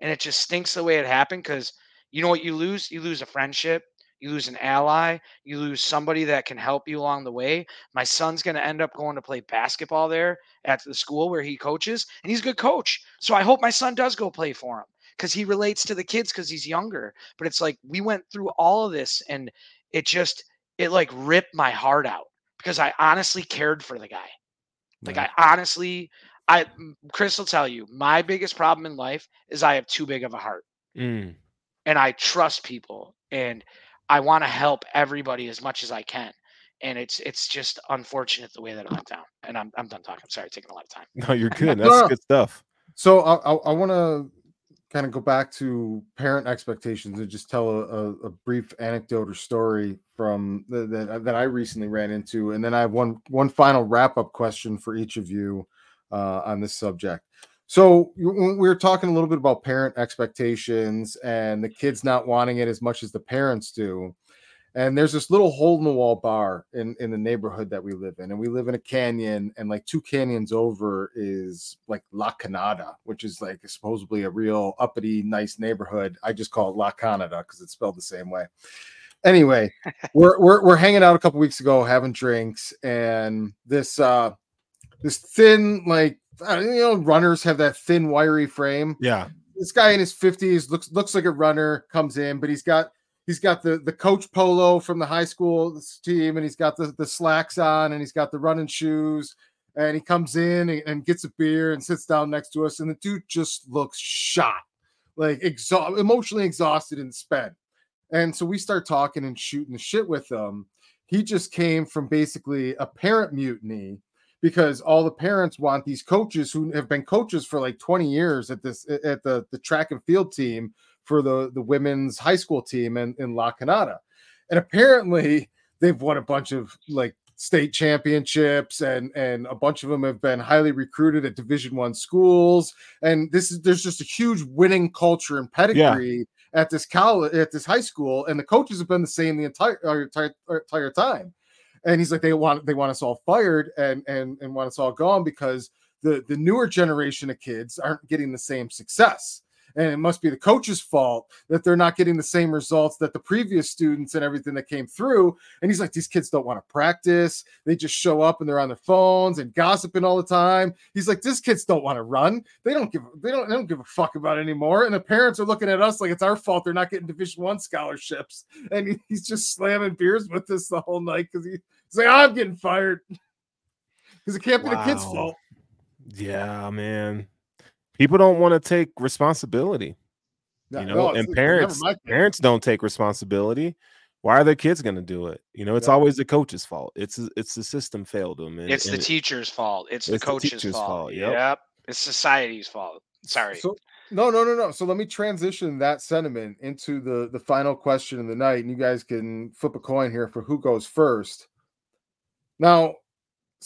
And it just stinks the way it happened because you know what you lose? You lose a friendship, you lose an ally, you lose somebody that can help you along the way. My son's going to end up going to play basketball there at the school where he coaches, and he's a good coach. So I hope my son does go play for him because he relates to the kids because he's younger. But it's like we went through all of this and it just it like ripped my heart out because I honestly cared for the guy. Like Yeah. I honestly, I Chris will tell you, my biggest problem in life is I have too big of a heart, Mm. and I trust people, and I want to help everybody as much as I can. And it's it's just unfortunate the way that it went down. And I'm I'm done talking. I'm sorry, taking a lot of time. No, you're <laughs> good. That's No. good stuff. So I, I, I want to kind of go back to parent expectations and just tell a, a, a brief anecdote or story from the, that that I recently ran into, and then I have one one final wrap up question for each of you uh, on this subject. So we were talking a little bit about parent expectations and the kids not wanting it as much as the parents do. And there's this little hole in the wall bar in, in the neighborhood that we live in. And we live in a canyon, and like two canyons over is like La Canada, which is like supposedly a real uppity, nice neighborhood. I just call it La Canada because it's spelled the same way. Anyway, <laughs> we're, we're we're hanging out a couple weeks ago having drinks, and this uh this thin, like you know, runners have that thin, wiry frame. Yeah. this guy in his 50s looks looks like a runner comes in but he's got he's got the the coach polo from the high school team and he's got the the slacks on and he's got the running shoes and he comes in and, and gets a beer and sits down next to us and the dude just looks shot like exha- emotionally exhausted and spent. And so we start talking and shooting the shit with him. He just came from basically a parent mutiny because all the parents want these coaches who have been coaches for like 20 years at this at the the track and field team for the the women's high school team in, in La Canada. And apparently <laughs> they've won a bunch of like state championships and and a bunch of them have been highly recruited at division one schools. And this is there's just a huge winning culture and pedigree at this college at this high school and the coaches have been the same the entire entire, entire time and he's like they want they want us all fired and and and want us all gone because the the newer generation of kids aren't getting the same success and it must be the coach's fault that they're not getting the same results that the previous students and everything that came through. And he's like these kids don't want to practice. They just show up and they're on their phones and gossiping all the time. He's like these kids don't want to run. They don't give they don't they don't give a fuck about it anymore. And the parents are looking at us like it's our fault they're not getting division one scholarships. And he's just slamming beers with us the whole night because he, he's like i'm getting fired. Because it can't be the kids fault. Yeah, man. People don't want to take responsibility. No, you know, it's- and parents my parents don't take responsibility. Why are their kids going to do it? You know, it's Yeah. always the coach's fault. It's it's the system failed them. And, It's the and teacher's fault. It's the It's the coach's teacher's fault. fault, yep. Yep. It's society's fault. Sorry. So no, no, no, no. So let me transition that sentiment into the the final question of the night, and you guys can flip a coin here for who goes first. Now,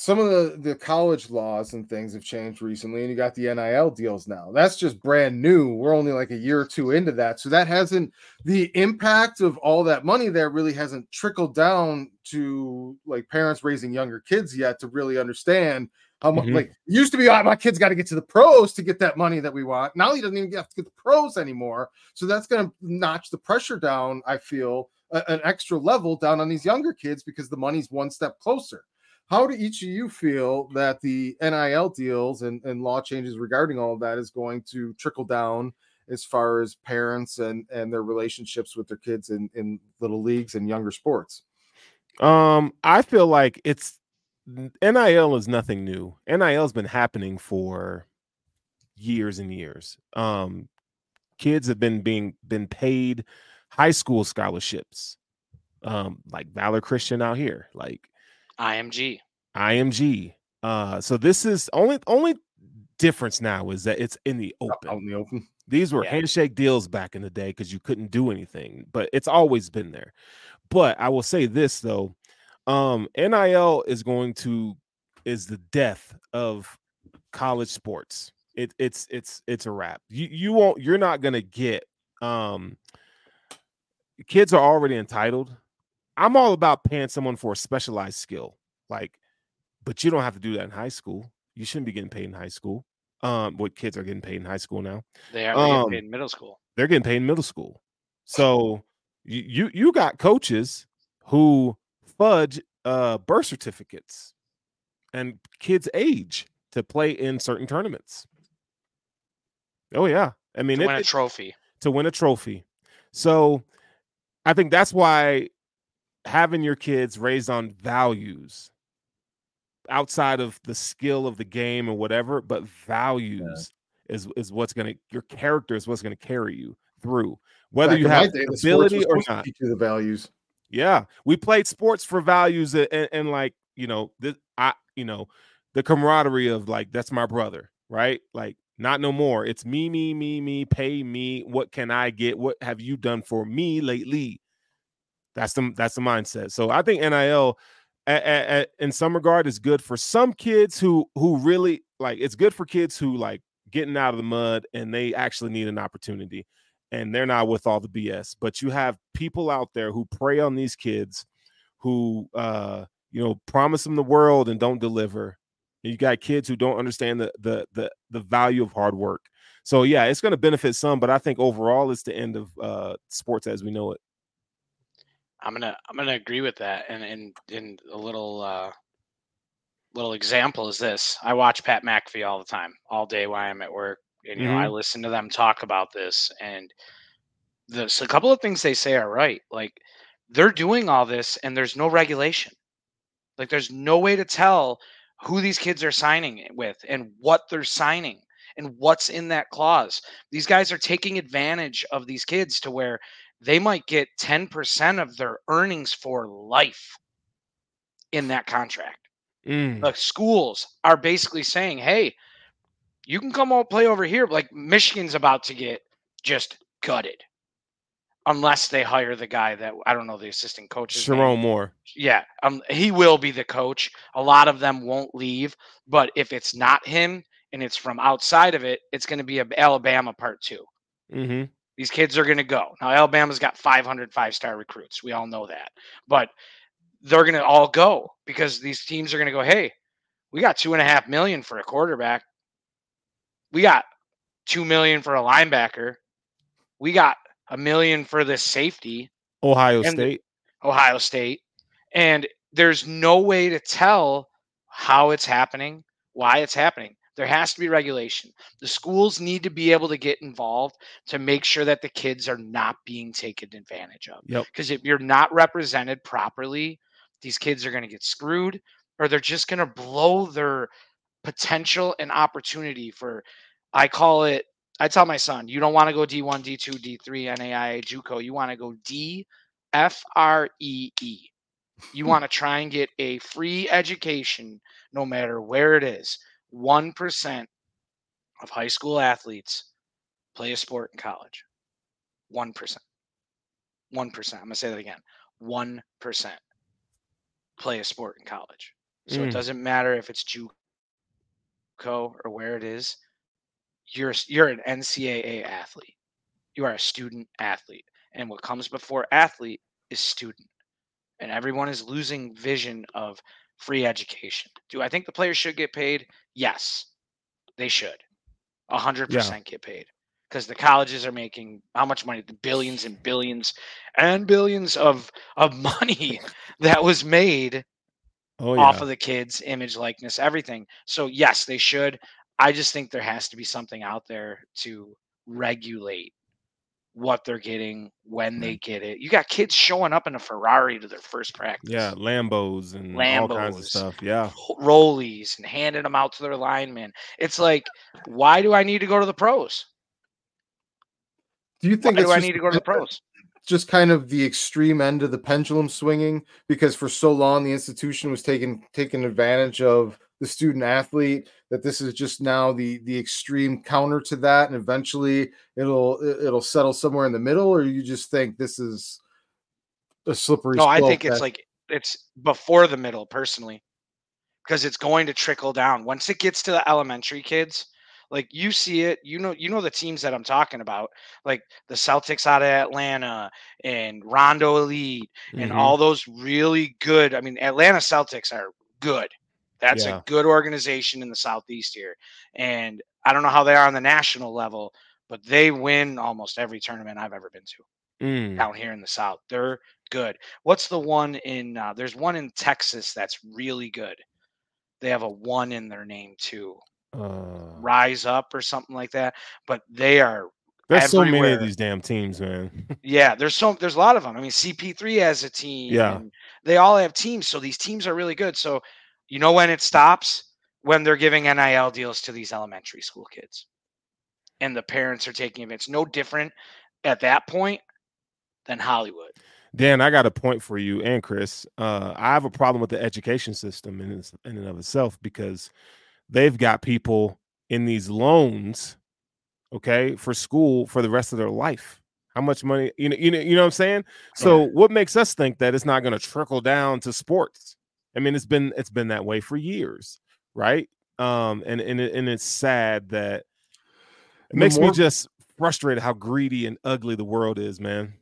some of the the college laws and things have changed recently, and you got the NIL deals now. That's just brand new. We're only like a year or two into that, so that hasn't the impact of all that money there really hasn't trickled down to like parents raising younger kids yet to really understand how much Mhm. like it used to be "Ah, my kids got to get to the pros to get that money that we want. Now he doesn't even have to get the pros anymore. So that's going to notch the pressure down. I feel a- an extra level down on these younger kids because the money's one step closer. How do each of you feel that the NIL deals and, and law changes regarding all of that is going to trickle down as far as parents and, and their relationships with their kids in, in little leagues and younger sports? Um, I feel like it's NIL is nothing new. NIL has been happening for years and years. Um, kids have been being been paid high school scholarships, um, like Valor Christian out here, like IMG. IMG. Uh, so this is only only difference now is that it's in the open. Out in the open. These were Yeah. handshake deals back in the day because you couldn't do anything, but it's always been there. But I will say this though, um, NIL is going to is the death of college sports. It, it's it's it's a wrap. You you won't you're not gonna get um kids are already entitled. I'm all about paying someone for a specialized skill, like, but you don't have to do that in high school. You shouldn't be getting paid in high school. Um, what kids are getting paid in high school now? They are Um, paid in middle school. they're getting paid in middle school. So you you, you got coaches who fudge uh birth certificates and kids age to play in certain tournaments. Oh yeah. I mean To it- win a it- trophy. to win a trophy. So I think that's why having your kids raised on values outside of the skill of the game or whatever, but values is is what's gonna your character is what's gonna carry you through. Whether Back you have day, ability or not. to not. teach you the values. Yeah, we played sports for values a- and, and like you know this I you know the camaraderie of like that's my brother, right? Like not no more. It's me, me, me, me. Pay me. What can I get? What have you done for me lately? That's the that's the mindset. So I think NIL, a- a- a- in some regard, is good for some kids who who really like. It's good for kids who like getting out of the mud and they actually need an opportunity and they're not with all the BS. But you have people out there who prey on these kids who uh you know promise them the world and don't deliver. And you got kids who don't understand the the the the value of hard work. So yeah, it's going to benefit some, but I think overall it's the end of uh sports as we know it. I'm gonna I'm gonna agree with that. And and and a little uh little example is this. I watch Pat McAfee all the time, all day while I'm at work. And you know, I listen to them talk about this and there's a couple of things they say are right. Like they're doing all this and there's no regulation. Like there's no way to tell who these kids are signing with and what they're signing and what's in that clause. These guys are taking advantage of these kids to where they might get 10% of their earnings for life in that contract. Mm. The schools are basically saying, hey, you can come out play over here. Like Michigan's about to get just gutted unless they hire the guy that I don't know the assistant coach. Sherrone Moore. Yeah, um, he will be the coach. A lot of them won't leave, but if it's not him and it's from outside of it, it's going to be a Alabama part two. hmm These kids are going to go. Now, Alabama's got 500 five star recruits. We all know that. But they're going to all go because these teams are going to go, hey, we got two and a half million for a quarterback. We got two million for a linebacker. We got a million for this safety, Ohio And State. Ohio State. And there's no way to tell how it's happening, why it's happening. There has to be regulation. The schools need to be able to get involved to make sure that the kids are not being taken advantage of. Yep. Because if you're not represented properly, these kids are going to get screwed or they're just going to blow their potential and opportunity for, I call it, I tell my son, you don't want to go D1, D2, D3, NAIA, JUCO. You want to go D, F R E E. You <laughs> want to try and get a free education no matter where it is. 1% of high school athletes play a sport in college. 1%. 1%. I'm going to say that again. 1% play a sport in college. So Mm. it doesn't matter if it's JUCO or where it is. You're you're an NCAA athlete. You are a student athlete, and what comes before athlete is student. And everyone is losing vision of free education. Do I think the players should get paid? Yes, they should. A hundred Yeah. percent get paid because the colleges are making how much money? The billions and billions and billions of of <laughs> money that was made Oh yeah. off of the kids' image, likeness, everything. So yes, they should. I just think there has to be something out there to regulate what they're getting when they get it. You got kids showing up in a Ferrari to their first practice. yeah, Lambos and all kinds of stuff. Yeah. Rollies and handing them out to their linemen. It's like, why do I need to go to the pros? Do you Why think do it's I need to go to the pros? just kind of the extreme end of the pendulum swinging because for so long the institution was taking taking advantage of the student athlete that this is just now the the extreme counter to that and eventually it'll it- it'll settle somewhere in the middle or you just think this is a slippery No, I think it's like it's before the middle personally because it's going to trickle down once it gets to the elementary kids like you see it you know you know the teams that i'm talking about like the celtics out of atlanta and rondo elite and Mhm. all those really good i mean atlanta celtics are good that's Yeah. a good organization in the southeast here and i don't know how they are on the national level but they win almost every tournament i've ever been to Mm. down here in the south. They're good. What's the one in? Uh, there's one in Texas that's really good. They have a one in their name too. Uh, Rise up or something like that. But they are there's so many of these damn teams, man. <laughs> yeah. There's so there's a lot of them. I mean, CP3 has a team. Yeah. and They all have teams. So these teams are really good. So you know when it stops when they're giving NIL deals to these elementary school kids, and the parents are taking it. It's no different at that point than Hollywood. Dan, I got a point for you and Chris. Uh, I have a problem with the education system in, in and of itself because they've got people in these loans, okay, for school for the rest of their life. How much money, you know, you know, you know what I'm saying? So what makes us think that it's not going to trickle down to sports? I mean, it's been it's been that way for years, right? Um, and and it, and it's sad that it The makes more- me just frustrated how greedy and ugly the world is, man.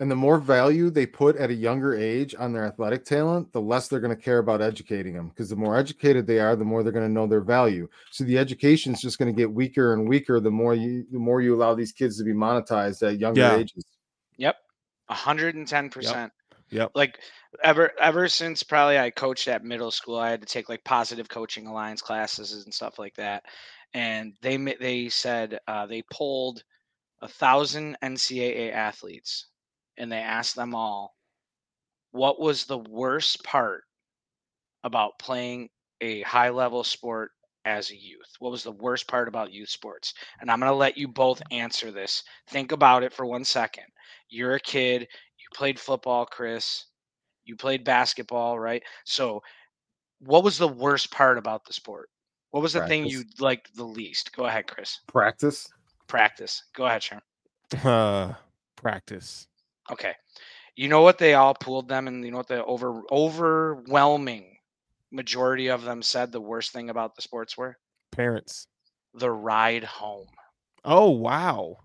and the more value they put at a younger age on their athletic talent, the less they're going to care about educating them. Because the more educated they are, the more they're going to know their value. So the education is just going to get weaker and weaker the more you the more you allow these kids to be monetized at younger Yeah. ages. Yep. Hundred and ten percent. Yep. Like ever ever since probably I coached at middle school, I had to take like positive coaching alliance classes and stuff like that. And they they said uh, they pulled a thousand NCAA athletes, and they asked them all, what was the worst part about playing a high level sport as a youth? What was the worst part about youth sports? And I'm going to let you both answer this. Think about it for one second. You're a kid, you played football, Chris. You played basketball, right? So, what was the worst part about the sport? What was the thing you liked the least? Go ahead, Chris. Practice. Practice. Go ahead, Sharon. Uh, practice. Okay. You know what they all pulled them, and you know what the over overwhelming majority of them said the worst thing about the sports were Parents. the ride home. Oh wow.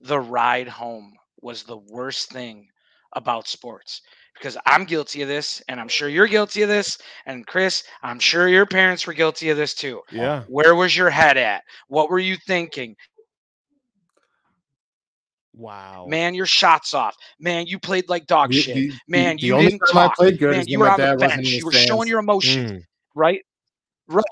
The ride home was the worst thing about sports because I'm guilty of this, and I'm sure you're guilty of this, and Chris, I'm sure your parents were guilty of this too. Yeah. Where was your head at? What were you thinking? Wow. Man, your shots off. Man, you played like dog shit. Man, you didn't talk. Man, you were on the dad wasn't in bench. You were showing your emotion. Mm, right right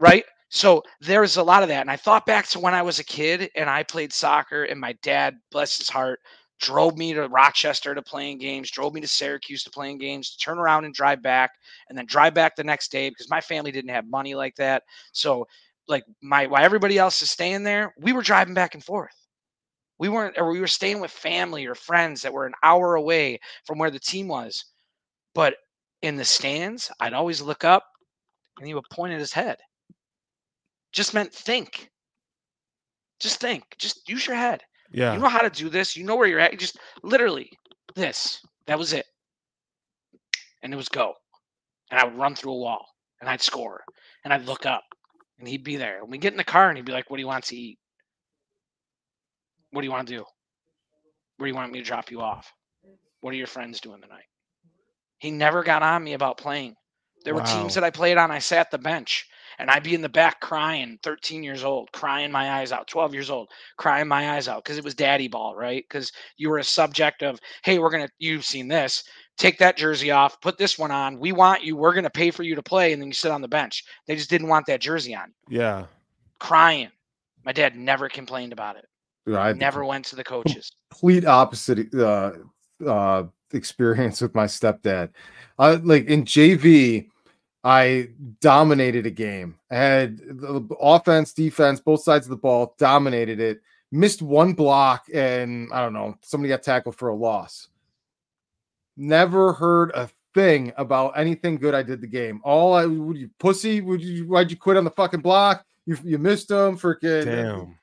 right so there's a lot of that and i thought back to when i was a kid and i played soccer and my dad bless his heart drove me to rochester to playing games drove me to syracuse to playing games to turn around and drive back and then drive back the next day because my family didn't have money like that so like my while everybody else is staying there we were driving back and forth we weren't or we were staying with family or friends that were an hour away from where the team was but in the stands i'd always look up and he would point at his head. Just meant think. Just think. Just use your head. Yeah. You know how to do this. You know where you're at. You just literally this. That was it. And it was go. And I would run through a wall and I'd score. And I'd look up and he'd be there. And we get in the car and he'd be like, What do you want to eat? What do you want to do? Where do you want me to drop you off? What are your friends doing tonight? He never got on me about playing. There were teams that I played on, I sat the bench and I'd be in the back crying, 13 years old, crying my eyes out, 12 years old, crying my eyes out because it was daddy ball, right? Because you were a subject of, hey, we're going to, you've seen this, take that jersey off, put this one on. We want you, we're going to pay for you to play. And then you sit on the bench. They just didn't want that jersey on. Yeah. Crying. My dad never complained about it. I Never went to the coaches. complete opposite uh, uh, experience with my stepdad. Uh, like in JV, I dominated a game. I had the offense, defense, both sides of the ball, dominated it. Missed one block, and I don't know, somebody got tackled for a loss. Never heard a thing about anything good I did the game. All I would you pussy? Would you why'd you quit on the fucking block? You you missed them, freaking Damn.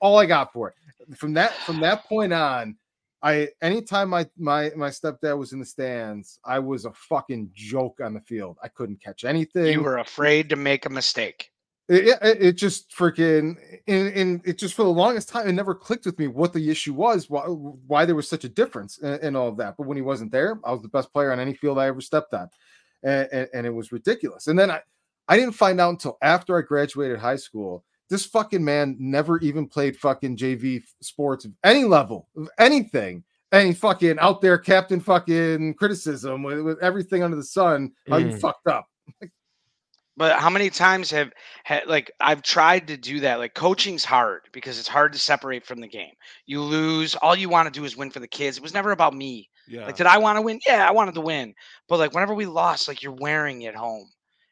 all I got for it. From that from that point on, I anytime my my my stepdad was in the stands, I was a fucking joke on the field. I couldn't catch anything. You were afraid to make a mistake. it, it, it just freaking and, and it just for the longest time it never clicked with me what the issue was why, why there was such a difference in, in all of that but when he wasn't there i was the best player on any field i ever stepped on and, and, and it was ridiculous and then i i didn't find out until after i graduated high school this fucking man never even played fucking jv sports of any level of anything and he fucking out there captain fucking criticism with, with everything under the sun how you Mm. fucked up But how many times have, ha like I've tried to do that? Like coaching's hard because it's hard to separate from the game. You lose, all you want to do is win for the kids. It was never about me. Yeah. Like, did I want to win? Yeah, I wanted to win. But like whenever we lost, like you're wearing it home.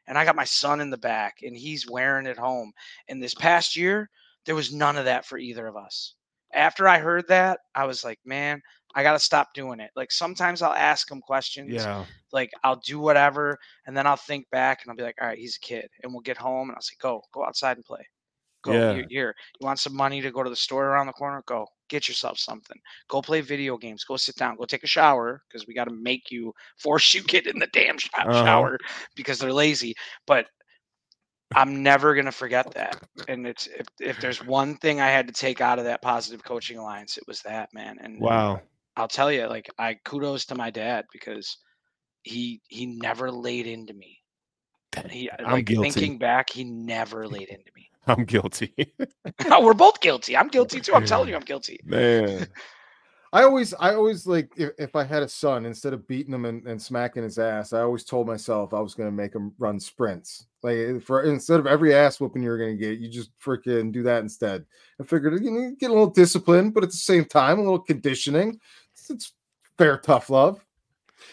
And I got my son in the back and he's wearing it home. And this past year, there was none of that for either of us. After I heard that, I was like, man, I got to stop doing it. Like sometimes I'll ask him questions yeah. like I'll do whatever, and then I'll think back and I'll be like, all right, he's a kid, and we'll get home and I'll say, go, go outside and play. Go Yeah. here, here. You want some money to go to the store around the corner? Go get yourself something. Go play video games. Go sit down. Go take a shower because we got to make you <laughs> force you get in the damn sh- Uh-huh. shower because they're lazy. But I'm never gonna forget that. And it's if, if there's <laughs> one thing I had to take out of that positive coaching alliance, it was that man. And Wow. I'll tell you, like I kudos to my dad because he he never laid into me. He I'm like guilty. thinking back, he never laid into me. <laughs> I'm guilty. <laughs> Oh, we're both guilty. I'm guilty too. I'm telling you, I'm guilty. <laughs> Man. I always, I always like if, if I had a son, instead of beating him and, and smacking his ass, I always told myself I was going to make him run sprints. Like eh, for instead of every ass whooping you're going to get, you just freaking do that instead. I figured you know, get a little discipline, but at the same time, a little conditioning. It's, it's fair, tough love.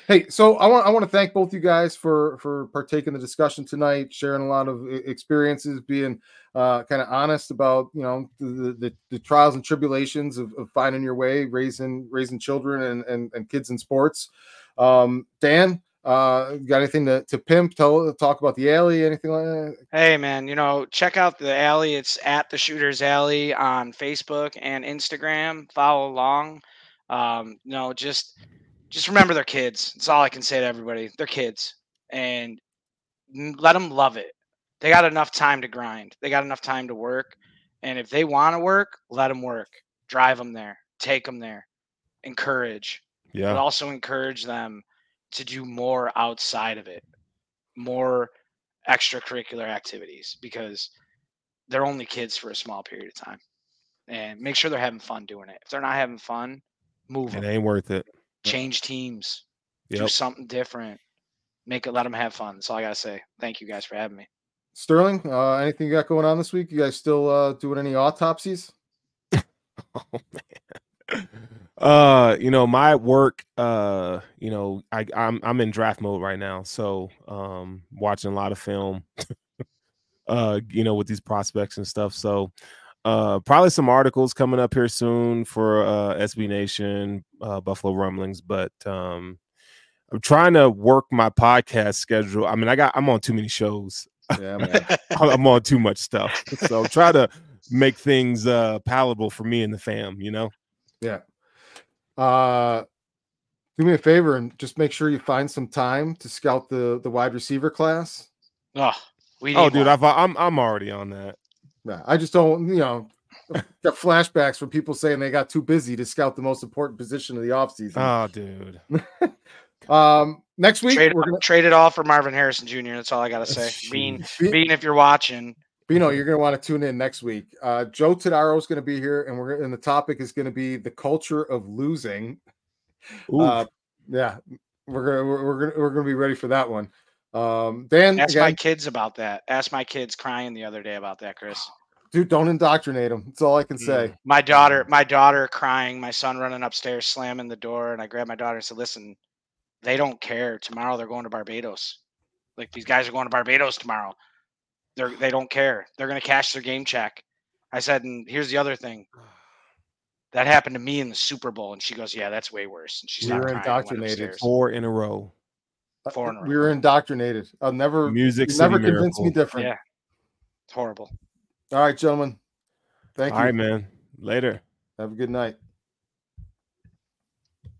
Hey, so I want I want to thank both you guys for for partaking the discussion tonight, sharing a lot of experiences, being uh, kind of honest about you know the, the the trials and tribulations of, of finding your way, raising raising children and and, and kids in sports. Um, Dan, uh, got anything to, to pimp? Tell talk about the alley, anything like that? Hey man, you know, check out the alley. It's at the Shooters Alley on Facebook and Instagram. Follow along. Um, you know, just just remember they're kids. That's all I can say to everybody. They're kids, and let them love it. They got enough time to grind. They got enough time to work, and if they want to work, let them work. Drive them there. Take them there. Encourage Yeah. but also encourage them to do more outside of it, more extracurricular activities because they're only kids for a small period of time. And make sure they're having fun doing it. If they're not having fun, move It them. ain't worth it. Change teams. Do something different. Make it. Let them have fun. That's all I gotta say. Thank you guys for having me. Sterling, uh, anything you got going on this week? You guys still uh, doing any autopsies? <laughs> Oh man. Uh, you know, my work, uh, you know, I I'm I'm in draft mode right now, so um watching a lot of film <laughs> uh, you know, with these prospects and stuff. So uh probably some articles coming up here soon for uh SB Nation, uh Buffalo Rumblings, but um I'm trying to work my podcast schedule. I mean, I got I'm on too many shows. Yeah, man. <laughs> I'm on too much stuff. So try to make things uh palatable for me and the fam. You know. Yeah. Uh, do me a favor and just make sure you find some time to scout the the wide receiver class. Oh, we Oh, dude. I've, I'm I'm already on that. Yeah, I just don't, you know, got flashbacks from people saying they got too busy to scout the most important position of the offseason. Oh, dude. <laughs> um, next week trade, we're gonna trade it all for Marvin Harrison Jr. That's all I gotta say. Bean, Be- Bean, if you're watching, Bino, you're going to want to tune in next week. Uh, Joe Tadaro is going to be here, and we're and the topic is going to be the culture of losing. Ooh, Uh, yeah, we're gonna we're, we're gonna we're gonna be ready for that one. Um, Dan, ask my kids about that. Ask my kids crying the other day about that, Chris. dude, don't indoctrinate them. That's all I can say. My daughter, my daughter crying, my son running upstairs, slamming the door, and I grabbed my daughter and said, "Listen, they don't care. Tomorrow they're going to Barbados. Like these guys are going to Barbados tomorrow. They're they don't care. They're going to cash their game check." I said, "And here's the other thing. That happened to me in the Super Bowl." And she goes, "Yeah, that's way worse." And she We were stopped crying. and went indoctrinated. four in a row. Uh, Four in a we were indoctrinated. I'll never, Music never City convinced me different. Yeah. It's horrible. All right, gentlemen. Thank All you. right, man. Later. Have a good night.